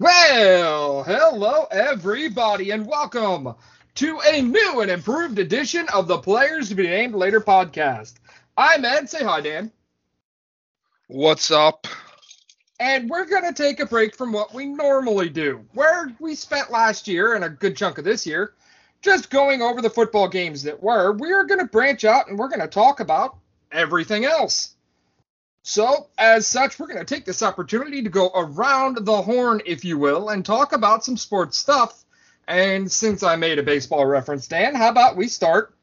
Well, hello everybody, and welcome to a new and improved edition of the Players to Be Named Later podcast. I'm Ed. Say hi, Dan. What's up? And we're going to take a break from what we normally do, where we spent last year and a good chunk of this year just going over the football games that were. We're going to branch out and we're going to talk about everything else. So, as such, we're going to take this opportunity to go around the horn, if you will, and talk about some sports stuff. And since I made a baseball reference, Dan, how about we start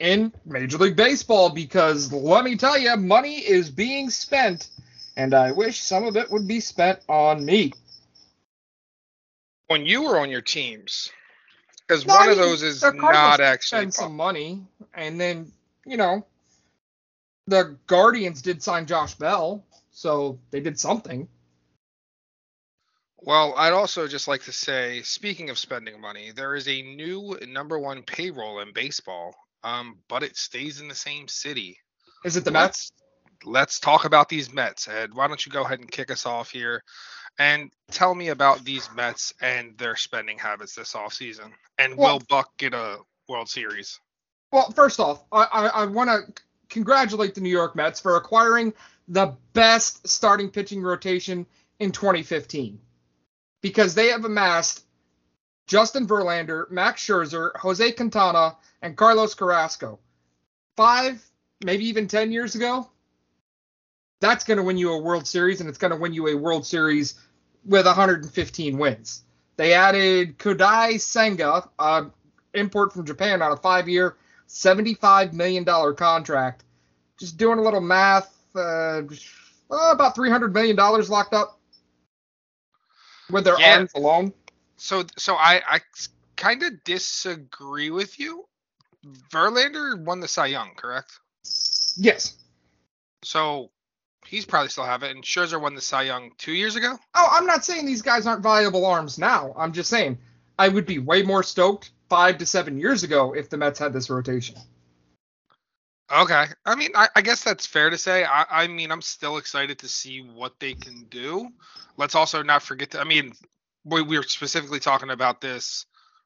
in Major League Baseball? Because let me tell you, money is being spent, and I wish some of it would be spent on me. When you were on your teams, because No, one I of those is not actually. spend some money, and then you know, the Guardians did sign Josh Bell, so they did something. Well, I'd also just like to say, speaking of spending money, there is a new number one payroll in baseball, um, but it stays in the same city. Is it the Let's- Mets? Let's talk about these Mets, Ed. Why don't you go ahead and kick us off here and tell me about these Mets and their spending habits this offseason? And Well- will Buck get a World Series? Well, first off, I, I, I want to congratulate the New York Mets for acquiring the best starting pitching rotation in 2015 because they have amassed Justin Verlander, Max Scherzer, Jose Quintana, and Carlos Carrasco. Five, maybe even 10 years ago, that's going to win you a World Series, and it's going to win you a World Series with 115 wins. They added Kodai Senga, uh, import from Japan on a five-year, $75 million contract. Just doing a little math, uh, uh, about $300 million locked up with their Yeah. arms alone. So, so I, I kind of disagree with you. Verlander won the Cy Young, correct? Yes. So he's probably still have it. And Scherzer won the Cy Young two years ago. Oh, I'm not saying these guys aren't viable arms now. I'm just saying I would be way more stoked five to seven years ago if the Mets had this rotation. Okay. I mean, I, I guess that's fair to say. I, I mean, I'm still excited to see what they can do. Let's also not forget that. I mean, we, we were specifically talking about this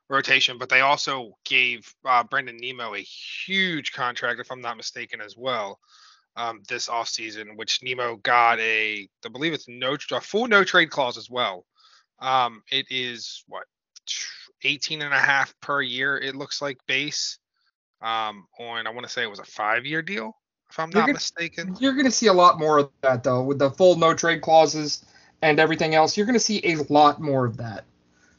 rotation, but they also gave uh, Brandon Nimmo a huge contract, if I'm not mistaken, as well. Um, this offseason, which Nemo got a, I believe it's no a full no trade clause as well. Um, it is what 18 and a half per year. It looks like base um, on I want to say it was a five year deal, if I'm You're not gonna- mistaken. You're going to see a lot more of that, though, with the full no trade clauses and everything else. You're going to see a lot more of that,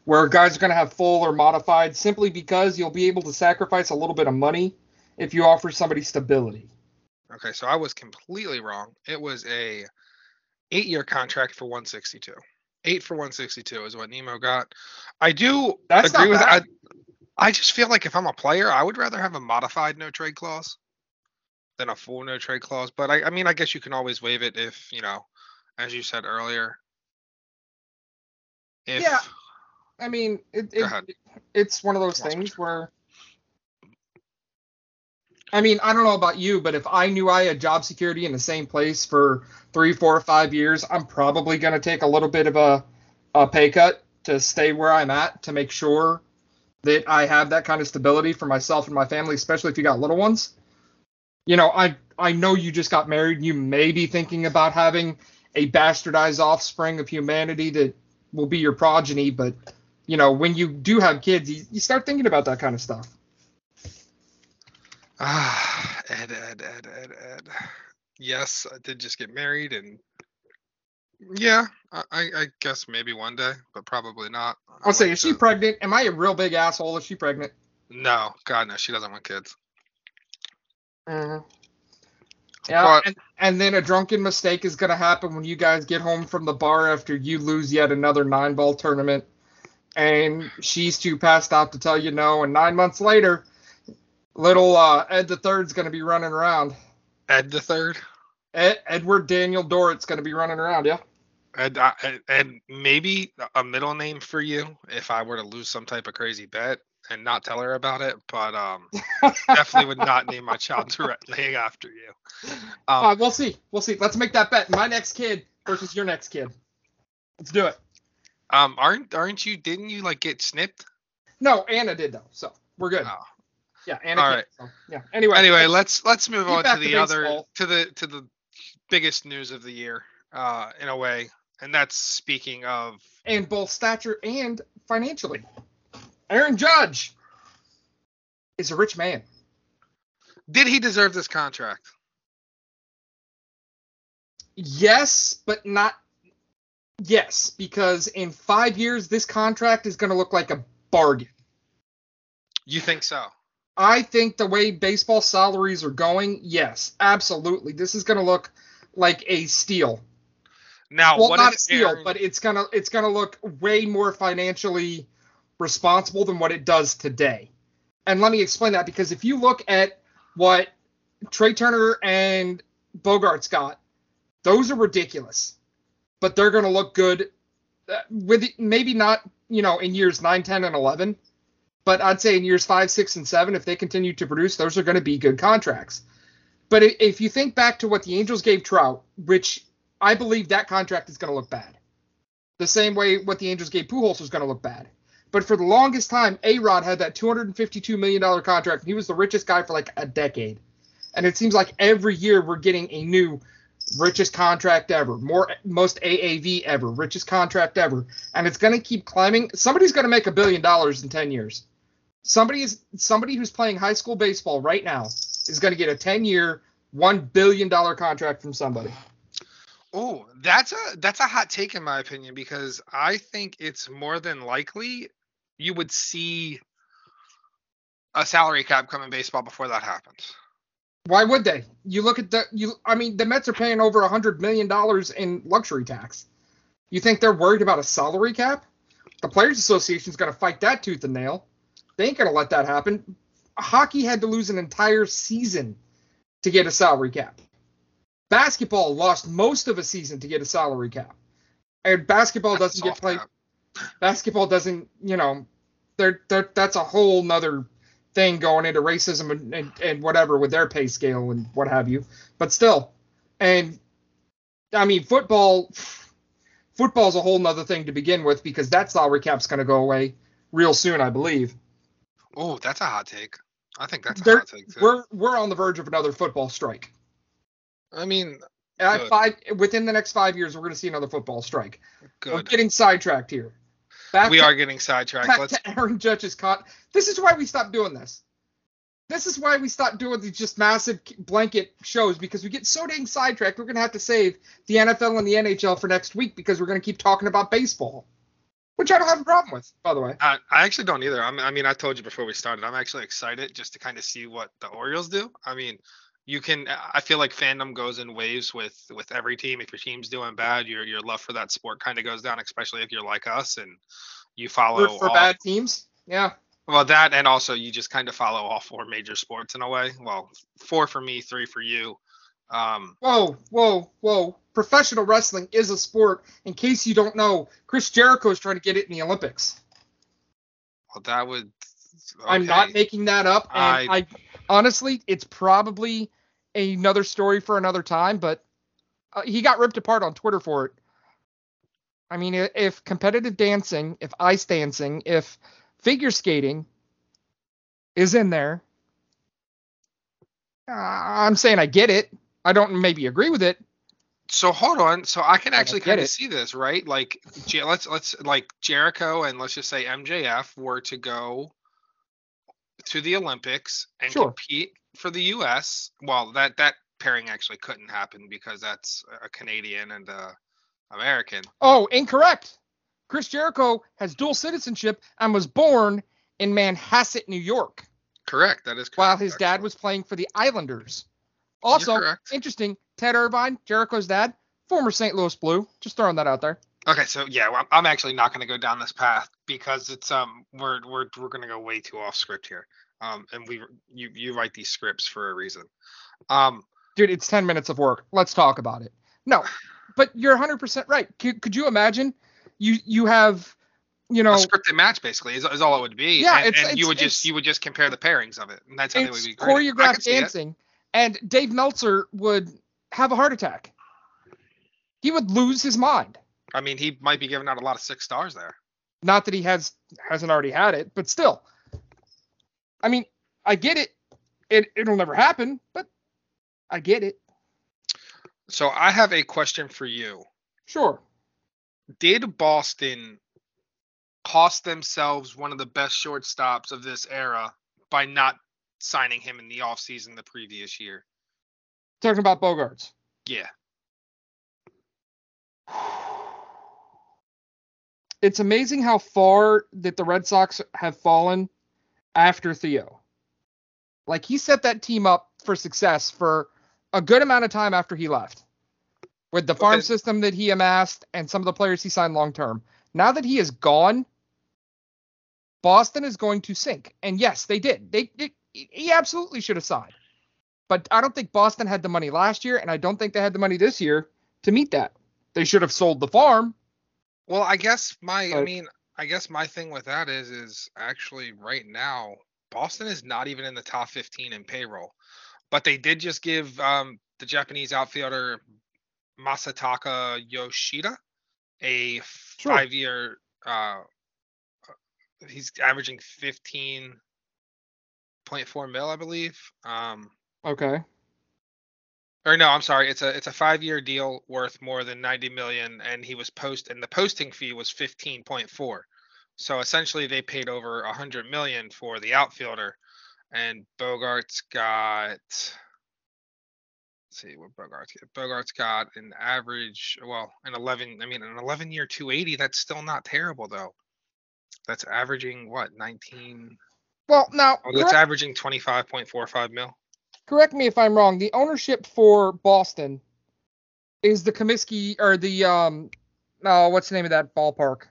where guys are going to have full or modified simply because you'll be able to sacrifice a little bit of money if you offer somebody stability. Okay, so I was completely wrong. It was a eight year contract for 162. Eight for 162 is what Nimmo got. I do That's agree with I. I just feel like if I'm a player, I would rather have a modified no trade clause than a full no trade clause. But I, I mean, I guess you can always waive it if you know, as you said earlier. If, Yeah. I mean, it, it, it's one of those things where. I mean, I don't know about you, but if I knew I had job security in the same place for three, four, five years, I'm probably going to take a little bit of a, a pay cut to stay where I'm at to make sure that I have that kind of stability for myself and my family, especially if you got little ones. You know, I I know you just got married. You may be thinking about having a bastardized offspring of humanity that will be your progeny, but you know, when you do have kids, you, you start thinking about that kind of stuff. Ah, Ed, Ed, Ed, Ed, Ed. Yes, I did just get married, and yeah, I, I guess maybe one day, but probably not. I'll say, is she pregnant? Am I a real big asshole? Is she pregnant? No, God no, she doesn't want kids. Mm-hmm. Yeah, But- and, and then a drunken mistake is going to happen when you guys get home from the bar after you lose yet another nine ball tournament, and she's too passed out to tell you no. And nine months later, little uh, Ed the Third's going to be running around. Ed the third. Ed, Edward Daniel Dorrit's going to be running around. Yeah. And, uh, and maybe a middle name for you if I were to lose some type of crazy bet and not tell her about it, but um, definitely would not name my child directly after you. Um, Uh, we'll see. We'll see. Let's make that bet. My next kid versus your next kid. Let's do it. Um, aren't aren't you? Didn't you like get snipped? No, Anna did though, so we're good. Oh. Yeah, Anna. All can't, so, yeah. Anyway. Anyway, let's let's move on to the to other to the to the biggest news of the year, uh, in a way, and that's speaking of and both stature and financially. Aaron Judge is a rich man. did he deserve this contract? Yes, but not yes, because in five years this contract is going to look like a bargain. You think so? I think the way baseball salaries are going, yes, absolutely. This is going to look like a steal. Now, well, what not a steal, Aaron- but it's gonna it's gonna look way more financially responsible than what it does today. And let me explain that because if you look at what Trea Turner and Bogaerts got, those are ridiculous. But they're gonna look good uh, with maybe not you know in years 9, 10, and 11, but I'd say in years 5, 6, and 7, if they continue to produce, those are going to be good contracts. But if you think back to what the Angels gave Trout, which I believe that contract is going to look bad. The same way what the Angels gave Pujols was going to look bad. But for the longest time, A Rod had that $252 million contract, and he was the richest guy for like a decade. And it seems like every year we're getting a new richest contract ever, more most AAV ever, richest contract ever, and it's going to keep climbing. Somebody's going to make a billion dollars in 10 years. Somebody is somebody who's playing high school baseball right now is going to get a 10-year, 1 billion dollar contract from somebody. Oh, that's a that's a hot take in my opinion because I think it's more than likely you would see a salary cap come in baseball before that happens. Why would they? You look at the you. I mean, the Mets are paying over a hundred million dollars in luxury tax. You think they're worried about a salary cap? The Players Association's going to fight that tooth and nail. They ain't going to let that happen. Hockey had to lose an entire season to get a salary cap. Basketball lost most of a season to get a salary cap. And basketball That's doesn't get played. cap. Basketball doesn't, you know, they're, they're, that's a whole nother thing going into racism and, and, and whatever with their pay scale and what have you. But still, and I mean, football, football's a whole nother thing to begin with because that salary cap's going to go away real soon, I believe. Oh, that's a hot take. I think that's a There- hot take too. We're we're on the verge of another football strike. I mean, At five within the next five years, we're going to see another football strike. We're good. getting sidetracked here. Back We to- are getting sidetracked. back Let's to Aaron Judge's con. This is why we stopped doing this. This is why we stopped doing these just massive blanket shows because we get so dang sidetracked. We're gonna have to save the NFL and the NHL for next week because we're gonna keep talking about baseball, which I don't have a problem with, by the way. I, I actually don't either. I'm, I mean, I told you before we started. I'm actually excited just to kind of see what the Orioles do. I mean, you can. I feel like fandom goes in waves with with every team. If your team's doing bad, your your love for that sport kind of goes down. Especially if you're like us and you follow For, for all- bad teams, yeah. Well, that and also you just kind of follow all four major sports in a way. Well, four for me, three for you. Um, Whoa, whoa, whoa! Professional wrestling is a sport. In case you don't know, Chris Jericho is trying to get it in the Olympics. well, that would. I'm not making that up. And I, I- honestly, it's probably another story for another time. But uh, he got ripped apart on Twitter for it. I mean, if competitive dancing, if ice dancing, if figure skating is in there, uh, I'm saying I get it. I don't maybe agree with it. So hold on. So I can actually kind of it. see this, right? Like, let's let's like Jericho and let's just say MJF were to go to the Olympics and Sure. compete for the U.S. Well, that that pairing actually couldn't happen because that's a Canadian and a American. Oh, incorrect. Chris Jericho has dual citizenship and was born in Manhasset, New York. Correct. That is correct. while his dad was playing for the Islanders. Also, interesting, Ted Irvine, Jericho's dad, former St. Louis Blue. Just throwing that out there. Okay, so yeah, well, I'm actually not going to go down this path because it's um we're we're we're going to go way too off script here. Um, and we you you write these scripts for a reason. Um, Dude, it's 10 minutes of work. Let's talk about it. No, but you're 100% right. Could, could you imagine you you have, you know, a scripted match basically is, is all it would be. Yeah, and, it's- and you it's- would just you would just compare the pairings of it, and that's how they would be great. Choreographed dancing, and Dave Meltzer would have a heart attack. He would lose his mind. I mean, he might be giving out a lot of six stars there. Not that he has hasn't already had it, but still. I mean, I get it. It it'll never happen, but I get it. So I have a question for you. Sure. Did Boston cost themselves one of the best shortstops of this era by not signing him in the offseason the previous year? Talking about Bogaerts. Yeah. It's amazing how far that the Red Sox have fallen after Theo. Like he set that team up for success for a good amount of time after he left. With the farm Okay. system that he amassed and some of the players he signed long term. Now that he is gone, Boston is going to sink. And yes, they did. They, they he absolutely should have signed. But I don't think Boston had the money last year, and I don't think they had the money this year to meet that. They should have sold the farm. Well, I guess my I mean, I guess my thing with that is is actually right now Boston is not even in the top 15 in payroll. But they did just give um the Japanese outfielder Masataka Yoshida a Sure. 5-year uh he's averaging 15.4 mil, I believe. Um Okay. or no, I'm sorry. It's a it's a five year deal worth more than 90 million, and he was post and the posting fee was 15.4. So essentially, they paid over 100 million for the outfielder, and Bogaerts got. Let's see what Bogaerts got. Bogaerts got an average, well, an 11. I mean, an 11 year 280. That's still not terrible though. That's averaging what 19. Well, now Oh, correct, averaging 25.45 mil. correct me if I'm wrong. The ownership for Boston is the Comiskey or the um oh, what's the name of that ballpark?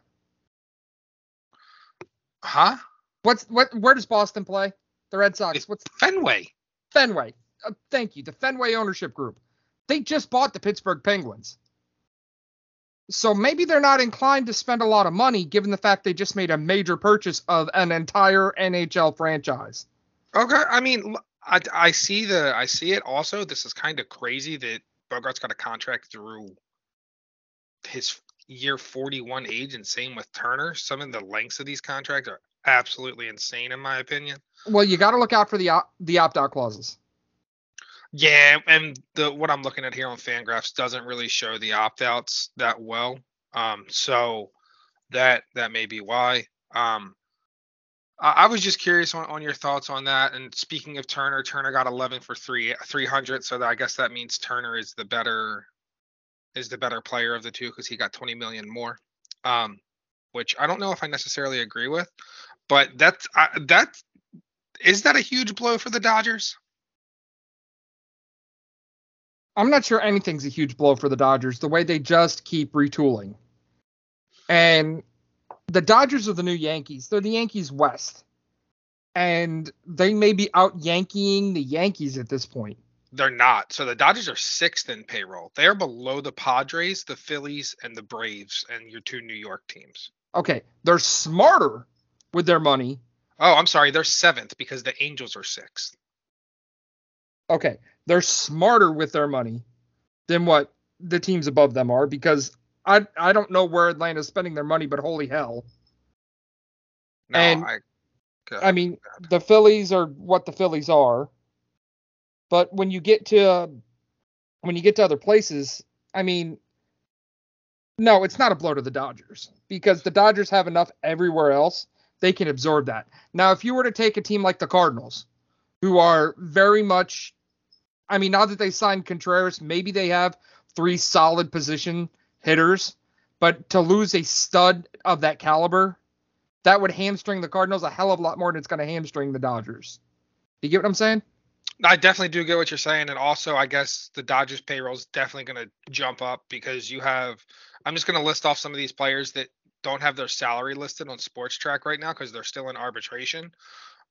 Huh? What's what where does Boston play? The Red Sox. It's- What's Fenway. Fenway? Uh, thank you. The Fenway ownership group. They just bought the Pittsburgh Penguins. So maybe they're not inclined to spend a lot of money given the fact they just made a major purchase of an entire NHL franchise. Okay, I mean, I, I see the I see it. Also, this is kind of crazy that Bogaerts got a contract through his year 41 age, and same with Turner. Some of the lengths of these contracts are absolutely insane, in my opinion. Well, you got to look out for the op- the opt-out clauses. Yeah, and the what I'm looking at here on Fangraphs doesn't really show the opt-outs that well. Um, so that that may be why. Um, I, I was just curious on, on your thoughts on that. And speaking of Turner, Turner got 11 for three 300, so that, I guess that means Turner is the better is the better player of the two because he got 20 million more. Um, which I don't know if I necessarily agree with, but that's that is that a huge blow for the Dodgers? I'm not sure anything's a huge blow for the Dodgers the way they just keep retooling. And the Dodgers are the new Yankees. They're the Yankees West. And they may be out Yankeeing the Yankees at this point. They're not. So the Dodgers are sixth in payroll. They're below the Padres, the Phillies, and the Braves, and your two New York teams. Okay, they're smarter with their money. Oh, I'm sorry, they're seventh because the Angels are sixth. Okay, they're smarter with their money than what the teams above them are because I I don't know where Atlanta's spending their money, but holy hell. No, And- I. I mean, the Phillies are what the Phillies are. But when you get to when you get to other places, I mean, no, it's not a blow to the Dodgers because the Dodgers have enough everywhere else. They can absorb that. Now, if you were to take a team like the Cardinals, who are very much I mean, now that they signed Contreras, maybe they have three solid position hitters, but to lose a stud of that caliber, that would hamstring the Cardinals a hell of a lot more than it's going to hamstring the Dodgers. You get what I'm saying? I definitely do get what you're saying, and also I guess the Dodgers payroll is definitely going to jump up because you have. I'm just going to list off some of these players that don't have their salary listed on Spotrac right now because they're still in arbitration,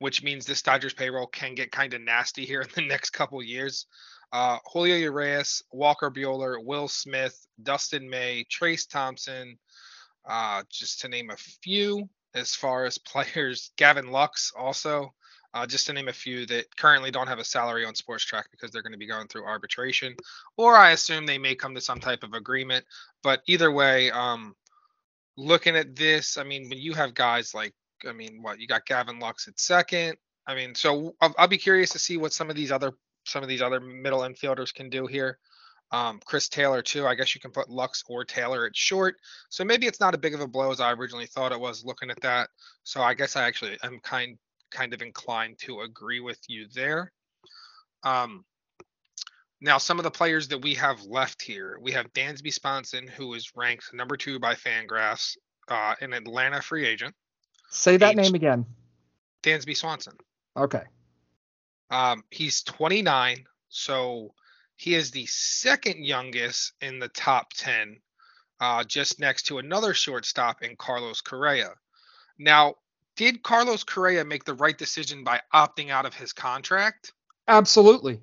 which means this Dodgers payroll can get kind of nasty here in the next couple years. Uh, Julio Urias, Walker Buehler, Will Smith, Dustin May, Trayce Thompson, uh, just to name a few. As far as players, Gavin Lux also, uh, just to name a few that currently don't have a salary on Spotrac because they're going to be going through arbitration, or I assume they may come to some type of agreement. But either way, um, looking at this, I mean, when you have guys like, I mean, what you got Gavin Lux at second. I mean, so I'll, I'll be curious to see what some of these other some of these other middle infielders can do here. Um, Chris Taylor too. I guess you can put Lux or Taylor at short. So maybe it's not a big of a blow as I originally thought it was looking at that. So I guess I actually am kind kind of inclined to agree with you there. Um, now some of the players that we have left here, we have Dansby Swanson, who is ranked number two by Fangraphs, uh, an Atlanta free agent. Say that H- name again. Dansby Swanson. Okay. Um, he's 29, so he is the second youngest in the top 10, uh, just next to another shortstop in Carlos Correa. Now, did Carlos Correa make the right decision by opting out of his contract? Absolutely.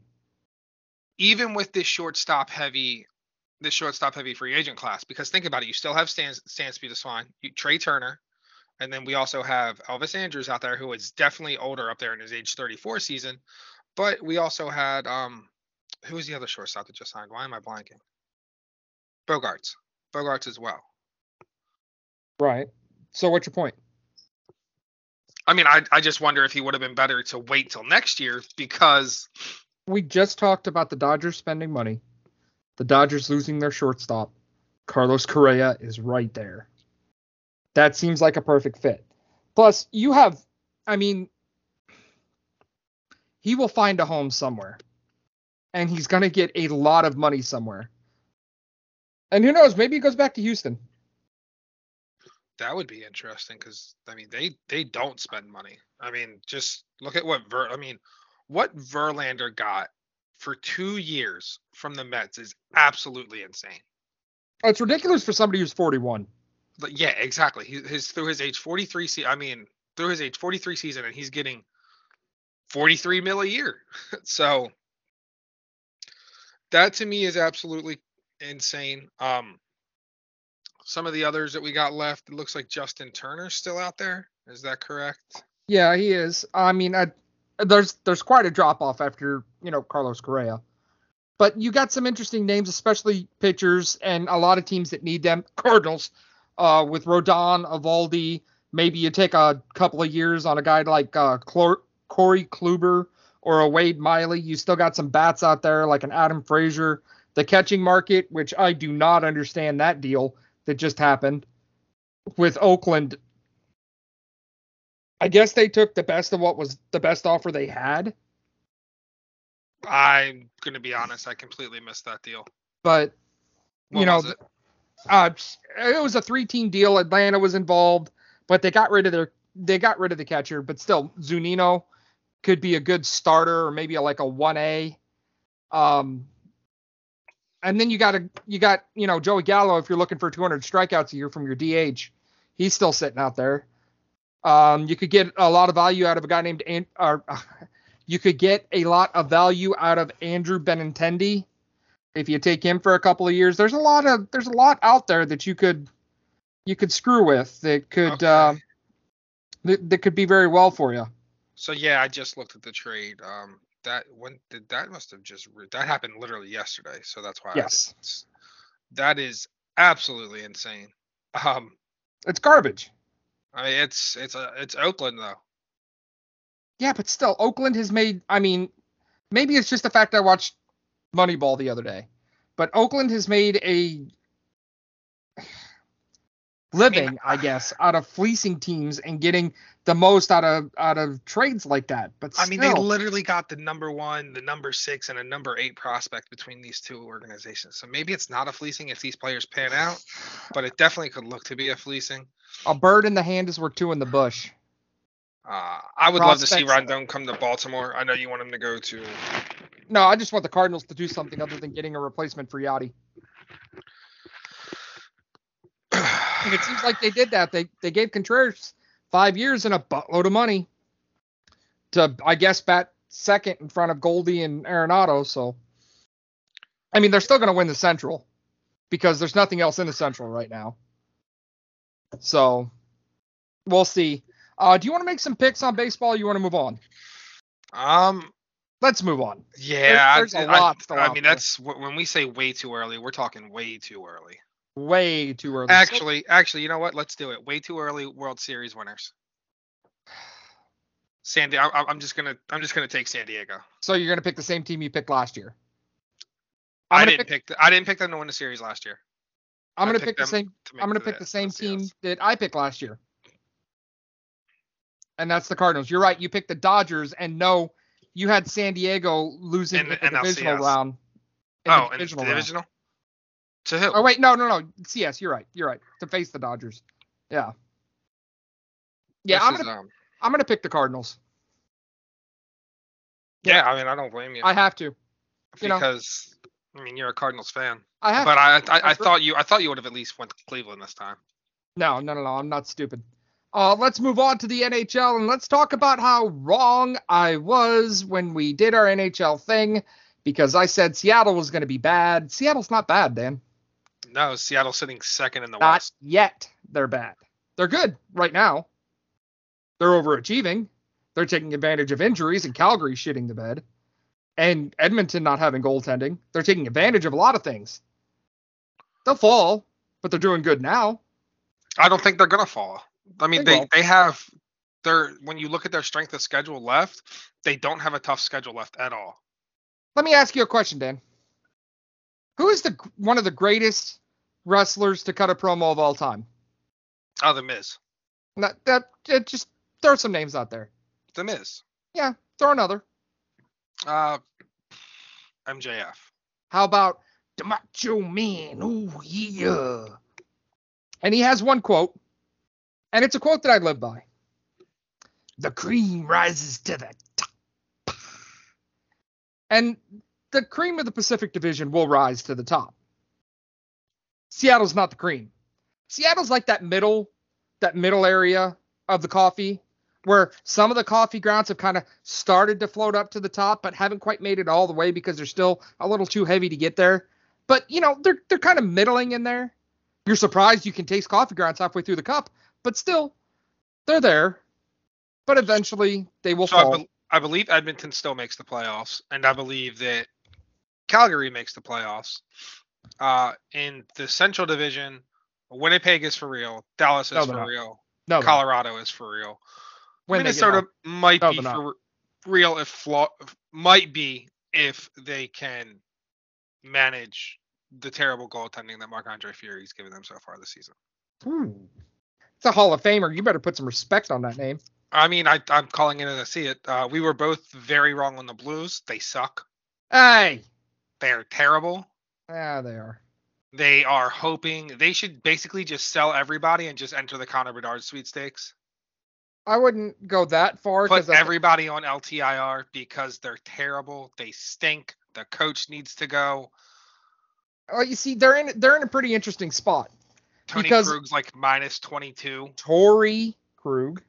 Even with this shortstop heavy, this shortstop heavy free agent class, because think about it, you still have Stan, Stansby Swine, you, Trea Turner, and then we also have Elvis Andrus out there, who is definitely older up there in his age 34 season. But we also had um, who was the other shortstop that just signed? Why am I blanking? Bogaerts. Bogaerts as well. Right. So what's your point? I mean, I I just wonder if he would have been better to wait till next year because we just talked about the Dodgers spending money, the Dodgers losing their shortstop. Carlos Correa is right there. That seems like a perfect fit. Plus, you have, I mean, he will find a home somewhere. And he's going to get a lot of money somewhere. And who knows, maybe he goes back to Houston. That would be interesting because I mean they they don't spend money. I mean, just look at what Ver I mean, what Verlander got for two years from the Mets is absolutely insane. It's ridiculous for somebody who's 41 yeah, exactly. He, his through his age 43 se- I mean, through his age 43 season, and he's getting 43 mil a year. so that to me is absolutely insane. Um, some of the others that we got left, it looks like Justin Turner's still out there. Is that correct? Yeah, he is. I mean, I, there's there's quite a drop off after you know Carlos Correa, but you got some interesting names, especially pitchers, and a lot of teams that need them. Cardinals uh, with Rodon, Eovaldi. Maybe you take a couple of years on a guy like uh, Corey Kluber or a Wade Miley. You still got some bats out there like an Adam Frazier. The catching market, which I do not understand that deal that just happened with Oakland. I guess they took the best of what was the best offer they had. I'm gonna be honest, I completely missed that deal. But what you know, uh, it was a three-team deal. Atlanta was involved, but they got rid of their they got rid of the catcher. But still, Zunino could be a good starter or maybe a, like a one A. Um, and then you got a you got you know Joey Gallo if you're looking for 200 strikeouts a year from your DH, he's still sitting out there. Um, you could get a lot of value out of a guy named or, uh, you could get a lot of value out of Andrew Benintendi if you take him for a couple of years, there's a lot of there's a lot out there that you could you could screw with that could okay. uh, that, that could be very well for you. So yeah, I just looked at the trade. Um, that when did that must have just that happened literally yesterday. So that's why. Yes. that is absolutely insane. Um, it's garbage. I mean, it's it's a it's Oakland though. Yeah, but still, Oakland has made. I mean, maybe it's just the fact I watched Moneyball the other day. But Oakland has made a living, I, mean, I guess, out of fleecing teams and getting the most out of out of trades like that. But I mean, they literally got the number one, the number six, and a number eight prospect between these two organizations. So maybe it's not a fleecing if these players pan out, but it definitely could look to be a fleecing. A bird in the hand is worth two in the bush. Uh, I would love to see Rondon come to Baltimore. I know you want him to go to no, I just want the Cardinals to do something other than getting a replacement for Yadi. and it seems like they did that. They they gave Contreras five years and a buttload of money to, I guess, bat second in front of Goldie and Arenado. So, I mean, they're still going to win the Central because there's nothing else in the Central right now. So, we'll see. Uh, do you want to make some picks on baseball? you want to move on? Um, Let's move on. yeah, there's a I- lot I, I mean, there. that's when we say way too early, we're talking way too early. Way too early. Actually, actually, you know what? Let's do it. Way too early. World Series winners. San Di- I, I- I'm just gonna, I'm just gonna take San Diego. So you're gonna pick the same team you picked last year. I I'm gonna didn't pick, the, I didn't pick them to win the series last year. I'm gonna pick the same. I'm gonna pick the same the team that I picked last year. And that's the Cardinals. You're right. You picked the Dodgers, and no, you had San Diego losing In in the the divisional NLCS. round. in the oh, and the divisional round. divisional. To who? Oh wait, no, no, no. CS, you're right. You're right. To face the Dodgers. Yeah. Yeah, This I'm gonna um, I'm gonna pick the Cardinals. yeah, I mean, I don't blame you I have to. you know. because I mean you're a Cardinals fan, I have. but I, I, I That's right. thought you, I thought you would have at least went to Cleveland this time. No, no, no, no. I'm not stupid. Uh, let's move on to the NHL and let's talk about how wrong I was when we did our NHL thing because I said Seattle was going to be bad. Seattle's not bad, Dan. No, Seattle's sitting second in the Not West. yet. They're bad. They're good right now. They're overachieving. They're taking advantage of injuries and Calgary shitting the bed. And Edmonton not having goaltending. They're taking advantage of a lot of things. They'll fall, but they're doing good now. I don't think they're gonna fall. I mean, They they they have their when you look at their strength of schedule left, they don't have a tough schedule left at all. Let me ask you a question, Dan. Who is the one of the greatest wrestlers to cut a promo of all time? Oh, the Miz, That, that just throw some names out there. the Miz, Yeah, throw another. uh, MJF. How about the Macho Man? Oh yeah. And he has one quote, and it's a quote that I live by. The cream rises to the top. And the cream of the Pacific Division will rise to the top. Seattle's not the cream. Seattle's like that middle, that middle area of the coffee where some of the coffee grounds have kind of started to float up to the top, but haven't quite made it all the way because they're still a little too heavy to get there. But you know, they're they're kind of middling in there. You're surprised you can taste coffee grounds halfway through the cup, but still, they're there. But eventually, they will So I, fall. I believe Edmonton still makes the playoffs, and I believe that Calgary makes the playoffs. Uh, in the Central Division, Winnipeg is for real. Dallas is No, for not. real. no, Colorado is for real. when Minnesota might No, be for real if flaw might be if they can manage the terrible goaltending that Marc Andre Fleury's given them so far this season. Ooh. It's a Hall of Famer. You better put some respect on that name. I mean, I, I'm calling it as I see it. Uh, we were both very wrong on the Blues. They suck. Hey, They're terrible. Yeah, they are. They are hoping they should basically just sell everybody and just enter the Connor Bedard sweepstakes. I wouldn't go that far Put because everybody on LTIR because they're terrible. They stink. The coach needs to go. oh, you see, they're in they're in a pretty interesting spot. Tony Because- Krug's like minus 22. Torey Krug.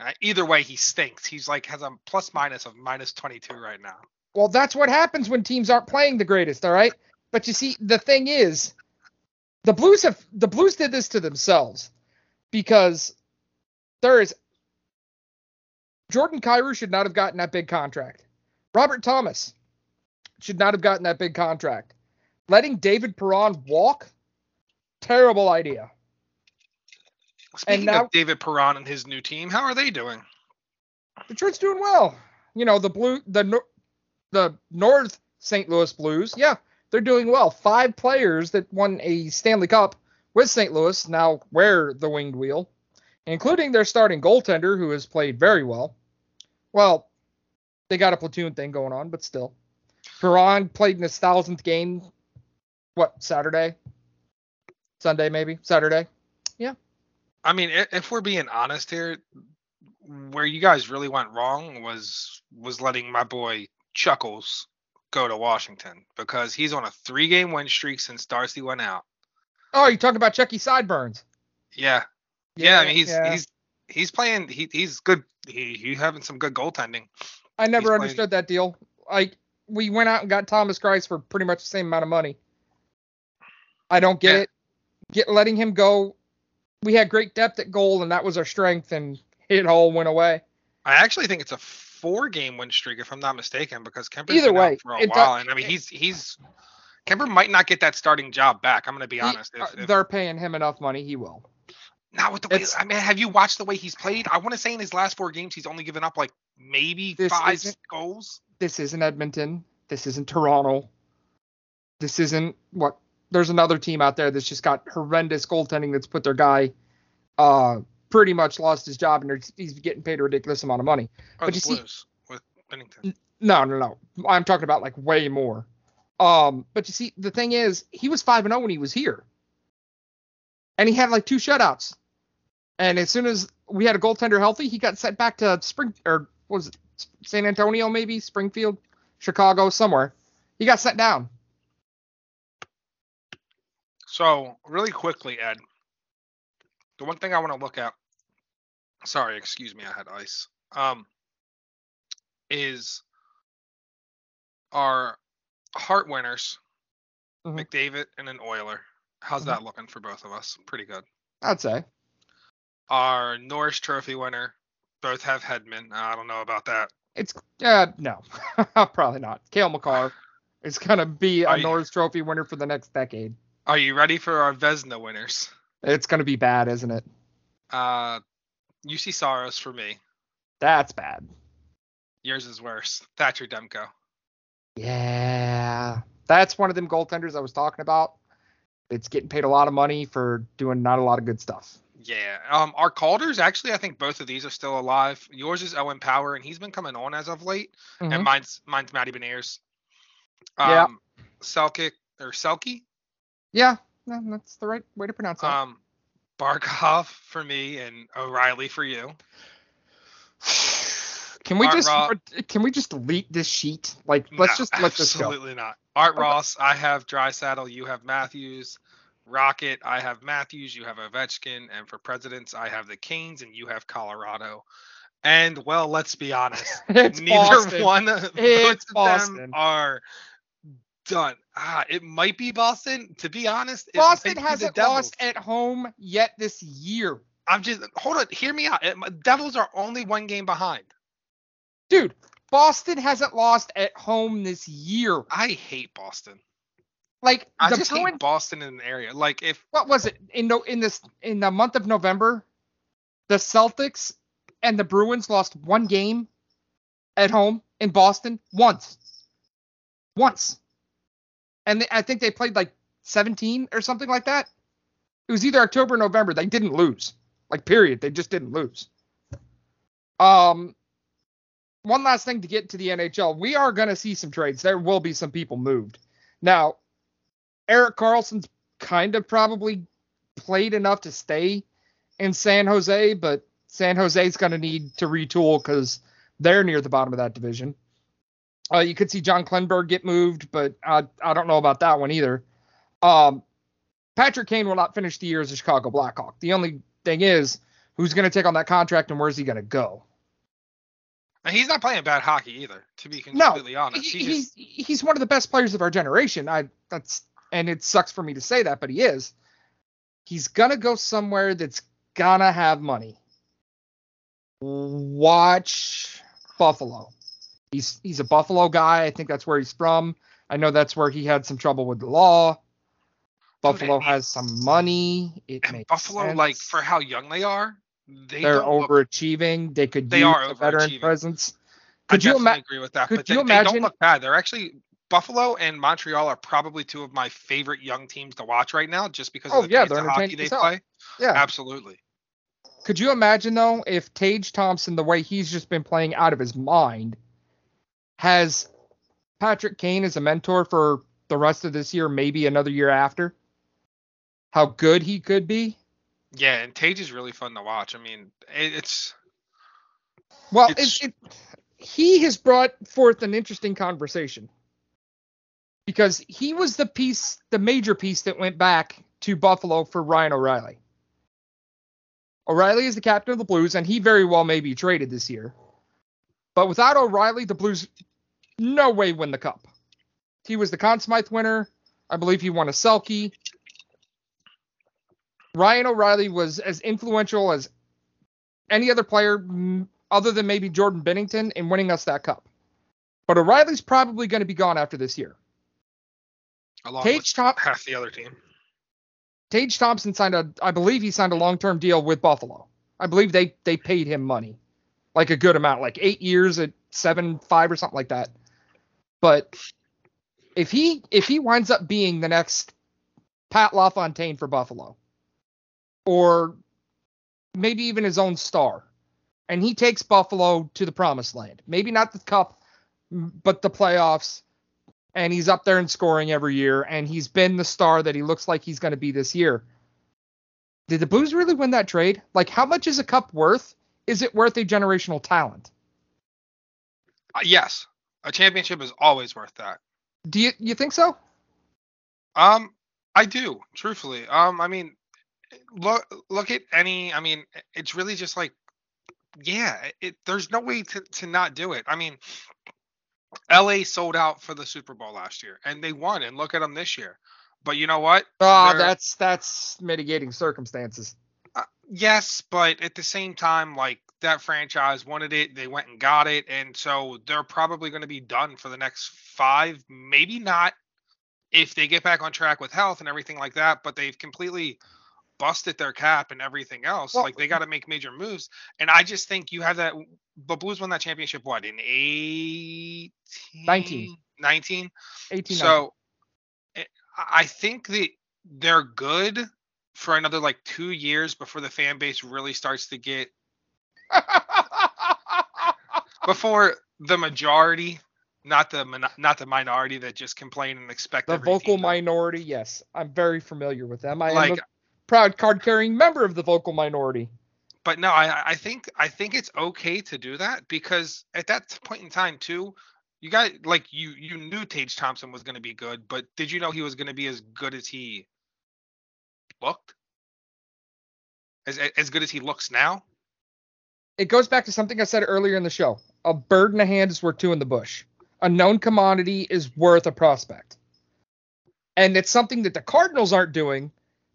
Uh, either way, he stinks. He's like has a plus minus of minus 22 right now. Well, that's what happens when teams aren't playing the greatest, all right? But you see, the thing is, the Blues have the Blues did this to themselves because there is Jordan Kyrou should not have gotten that big contract. Robert Thomas should not have gotten that big contract. Letting David Perron walk, terrible idea. Speaking now- of David Perron and his new team, how are they doing? Detroit's doing well. You know, the blue the the North St. Louis Blues, yeah, they're doing well. Five players that won a Stanley Cup with St. Louis now wear the winged wheel, including their starting goaltender who has played very well. Well, they got a platoon thing going on, but still. Perron played in his thousandth game. What Saturday? Sunday maybe Saturday. Yeah. I mean, if we're being honest here, where you guys really went wrong was was letting my boy Chuckles go to Washington because he's on a three game win streak since Darcy went out. Oh, you talking about Chucky Sideburns? Yeah. Yeah, I mean he's yeah. he's he's playing he, he's good he he's having some good goaltending. I never playing- understood that deal. Like we went out and got Thomas Greiss for pretty much the same amount of money. I don't get Yeah. it. Get letting him go. We had great depth at goal, and that was our strength, and it all went away. I actually think it's a four game win streak, if I'm not mistaken, because Kuemper's Either been out for a while, does- and I mean he's he's Kemper might not get that starting job back. I'm gonna be He- honest. If, if, they're paying him enough money, he will. not with the way it's- I mean, have you watched the way he's played? I want to say in his last four games, he's only given up like maybe five goals. This isn't Edmonton. This isn't Toronto. This isn't what. There's another team out there that's just got horrendous goaltending that's put their guy, uh, pretty much lost his job and he's getting paid a ridiculous amount of money. Or But the you see- Blues with Binnington. No, no, no. I'm talking about like way more. Um, but you see, the thing is, he was five and zero when he was here, and he had like two shutouts. And as soon as we had a goaltender healthy, he got sent back to Spring or what was it San Antonio, maybe Springfield, Chicago, somewhere. He got sent down. So really quickly, Ed, the one thing I want to look at. Sorry, excuse me, I had ice. Um, is our Hart winners, Mhm. McDavid and an Oiler. How's Mhm. that looking for both of us? Pretty good. I'd say. Our Norris Trophy winner, both have Hedman. I don't know about that. It's uh no, probably not. Cale Makar is gonna be a Norris Trophy winner for the next decade. Are you ready for our Vezina winners? It's gonna be bad, isn't it? Uh, Juuse Saros for me. That's bad. Yours is worse. Thatcher Demko. Yeah, that's one of them goaltenders I was talking about. It's getting paid a lot of money for doing not a lot of good stuff. Yeah. Um, our Calders actually, I think both of these are still alive. Yours is Owen Power, and he's been coming on as of late. Mhm. And mine's mine's Matty Beniers. Um, Yeah. Selkick or Selkie. Yeah, no, that's the right way to pronounce it. Um, Barkov for me and O'Reilly for you. can we Art just Ross- can we just delete this sheet? Like, let's No, just let this go. absolutely not. Art Okay. Ross, I have Draisaitl, you have Matthews. Rocket, I have Matthews, you have Ovechkin, and for presidents, I have the Canes and you have Colorado. And well, let's be honest, neither Boston. one of It's them Boston. are done. Ah, it might be Boston. To be honest, Boston the hasn't lost at home yet this year, I'm just hold on. Hear me out. Devils are only one game behind. dude. Boston hasn't lost at home this year. I hate Boston. Like I the just Bruins hate Boston in an area. Like if what was it in no in this in the month of November, the Celtics and the Bruins lost one game at home in Boston once, once, and they, I think they played like 17 or something like that. It was either October or November. They didn't lose, like period. They just didn't lose. Um, one last thing to get to the NHL, we are going to see some trades. There will be some people moved. Now, Erik Karlsson's kind of probably played enough to stay in San Jose, but San Jose's going to need to retool because they're near the bottom of that division. Uh, you could see John Klingberg get moved, but I, I don't know about that one either. Um, Patrick Kane will not finish the year as a Chicago Blackhawk. The only thing is, who's going to take on that contract and where's he going to go? and he's not playing bad hockey either. To be No, completely honest, He- he he's just he's one of the best players of our generation. I that's and it sucks for me to say that, but he is. He's gonna go somewhere that's gonna have money. Watch Buffalo. He's he's a Buffalo guy. I think that's where he's from. I know that's where he had some trouble with the law. Buffalo and- has some money. It and makes Buffalo, like for how young they are, they they're don't look- overachieving. They could They use are a veteran overachieving. presence. I Could you definitely imagine? agree with that. could but they, you they don't imagine- look bad. They're actually Buffalo and Montreal are probably two of my favorite young teams to watch right now, just because Oh, of the yeah, they're of hockey they play. Yeah. Absolutely. Could you imagine though if Tage Thompson, the way he's just been playing out of his mind, has Patrick Kane as a mentor for the rest of this year, maybe another year after? How good he could be. Yeah, and Tage is really fun to watch. I mean, it's Well, It's- it, it, he has brought forth an interesting conversation because he was the piece, the major piece that went back to Buffalo for Ryan O'Reilly. O'Reilly is the captain of the Blues, and he very well may be traded this year. But without O'Reilly, the Blues no way win the cup. He was the Conn Smythe winner. I believe he won a Selkie. Ryan O'Reilly was as influential as any other player, other than maybe Jordan Binnington in winning us that cup. But O'Reilly's probably going to be gone after this year. Along Tage, with Tom- half the other team. Tage Thompson signed a, I believe he signed a long-term deal with Buffalo. I believe they they paid him money, like a good amount, like eight years at seven five or something like that. But if he if he winds up being the next Pat LaFontaine for Buffalo, or maybe even his own star, and he takes Buffalo to the promised land, maybe not the cup, but the playoffs, and he's up there and scoring every year, and he's been the star that he looks like he's going to be this year. Did the Blues really win that trade? Like, how much is a cup worth? Is it worth a generational talent? Uh, yes, a championship is always worth that. Do you you think so? Um, I do, truthfully. Um, I mean, look look at any. I mean, it's really just like, yeah, it. There's no way to to not do it. I mean, L.A. sold out for the Super Bowl last year, and they won. And look at them this year. But you know what? Oh, They're- that's that's mitigating circumstances. Yes, but at the same time, like that franchise wanted it, they went and got it, and so they're probably going to be done for the next five, maybe not if they get back on track with health and everything like that. But they've completely busted their cap and everything else. Well- like they got to make major moves, and I just think you have that. The Blues won that championship what in 18? 19. 19? 18 So eh, I think that they're good for another like two years before the fan base really starts to get before the majority, not the not the minority that just complain and expect the vocal minority, yes. I'm very familiar with them. I am a Like- proud card carrying member of the vocal minority. But no, I I think I think it's okay to do that because at that point in time too, you got like you you knew Tage Thompson was going to be good, but did you know he was going to be as good as he looked? As as good as he looks now? It goes back to something I said earlier in the show. A bird in the hand is worth two in the bush. A known commodity is worth a prospect. And it's something that the Cardinals aren't doing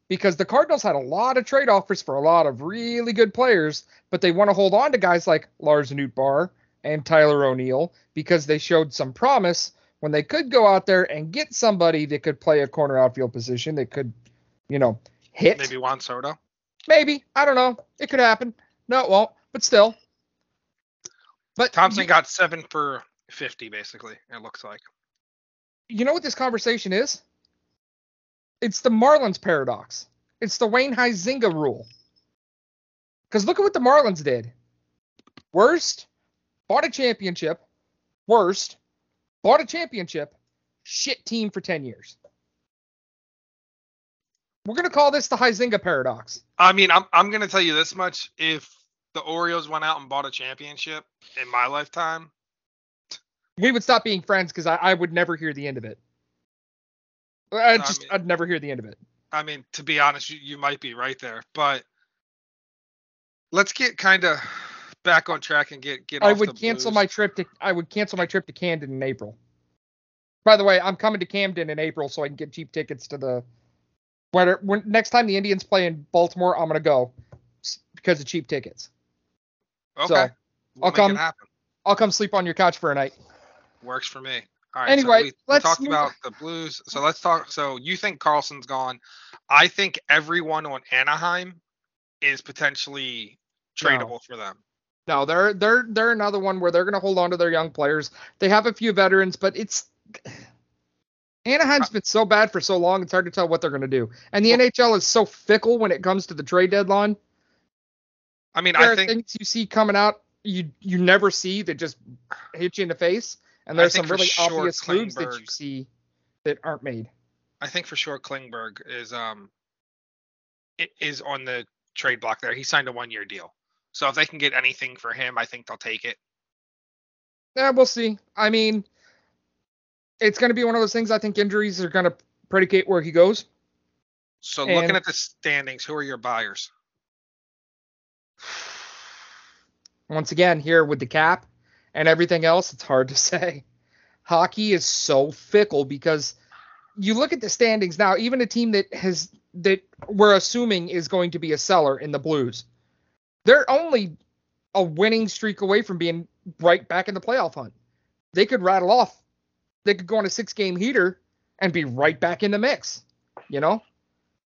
because the Cardinals had a lot of trade offers for a lot of really good players, but they want to hold on to guys like Lars Nootbaar and Tyler O'Neill because they showed some promise when they could go out there and get somebody that could play a corner outfield position that could, you know, hit. Maybe Juan Soto. Maybe. I don't know. It could happen. No, it won't. But still. But Thompson got seven for fifty, basically. It looks like. you know what this conversation is? It's the Marlins paradox. It's the Wayne Huizinga rule. Because look at what the Marlins did. Worst, bought a championship. Worst, bought a championship. Shit team for 10 years. We're going to call this the Huizinga paradox. I mean, I'm I'm gonna tell you this much: if the Orioles went out and bought a championship in my lifetime, we would stop being friends because I, I would never hear the end of it. I just mean- I'd never hear the end of it. I mean, to be honest, you, you might be right there. But let's get kind of back on track and get get. I would the cancel Blues. my trip to I would cancel my trip to Camden in April. By the way, I'm coming to Camden in April so I can get cheap tickets to the when, when next time the Indians play in Baltimore, I'm gonna go because of cheap tickets. Okay, So, we'll I'll come- I'll come sleep on your couch for a night. Works for me. All right. Anyway, so we, let's talk about the Blues. So let's talk. So you think Karlsson's gone? I think everyone on Anaheim is potentially No. tradable for them. No, they're they're they're another one where they're gonna hold on to their young players. They have a few veterans, but it's Anaheim's been so bad for so long, it's hard to tell what they're gonna do. And the Well- NHL is so fickle when it comes to the trade deadline. I mean, there I are think things you see coming out you you never see that just hit you in the face, and there's some really sure obvious moves that you see that aren't made. I think for sure Klingberg is um is on the trade block there. He signed a one year deal. So if they can get anything for him, I think they'll take it. Yeah, we'll see. I mean, it's going to be one of those things. I think injuries are going to predicate where he goes. So And- looking at the standings, who are your buyers? Once again, here with the cap and everything else, it's hard to say. Hockey is so fickle because you look at the standings now. Even a team that has that we're assuming is going to be a seller in the Blues, they're only a winning streak away from being right back in the playoff hunt. They could rattle off. They could go on a six game heater and be right back in the mix. You know?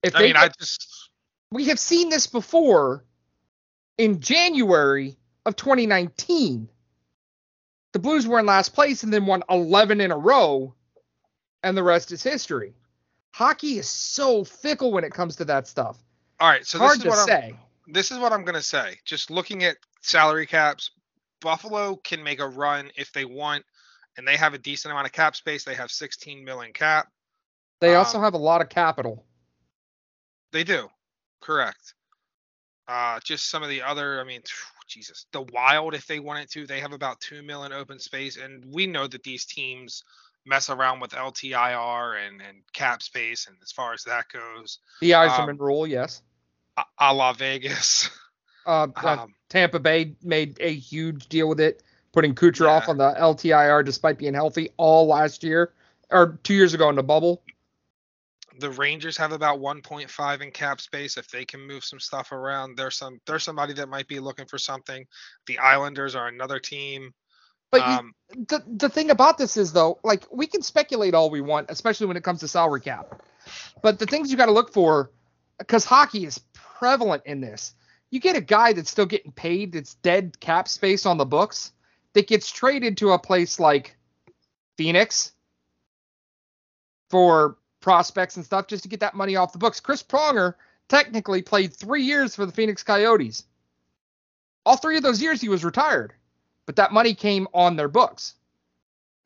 If I they mean, I just we have seen this before in January of 2019. The Blues were in last place and then won 11 in a row, and the rest is history. Hockey is so fickle when it comes to that stuff. all right. So Hard this is to what I'm, say. this is what I'm gonna say. Just looking at salary caps, Buffalo can make a run if they want, and they have a decent amount of cap space. They have 16 million cap. They also um, have a lot of capital. They do, correct. Uh, just some of the other. I mean, Jesus, the Wild, if they wanted to, they have about two million open space, and we know that these teams mess around with LTIR and and cap space, and as far as that goes, The Yzerman um, rule, yes. a, a la Vegas. Uh, uh, Um, Tampa Bay made a huge deal with it, putting Kucherov Yeah. on the LTIR despite being healthy all last year or two years ago in the bubble. the Rangers have about 1.5 in cap space. If they can move some stuff around, there's some there's somebody that might be looking for something. The Islanders are another team. But you, Um, the the thing about this is though, like we can speculate all we want, especially when it comes to salary cap. But the things you got to look for, because hockey is prevalent in this. You get a guy that's still getting paid, that's dead cap space on the books, that gets traded to a place like Phoenix for prospects and stuff just to get that money off the books. Chris Pronger technically played three years for the Phoenix Coyotes. All three of those years he was retired but that money came on their books.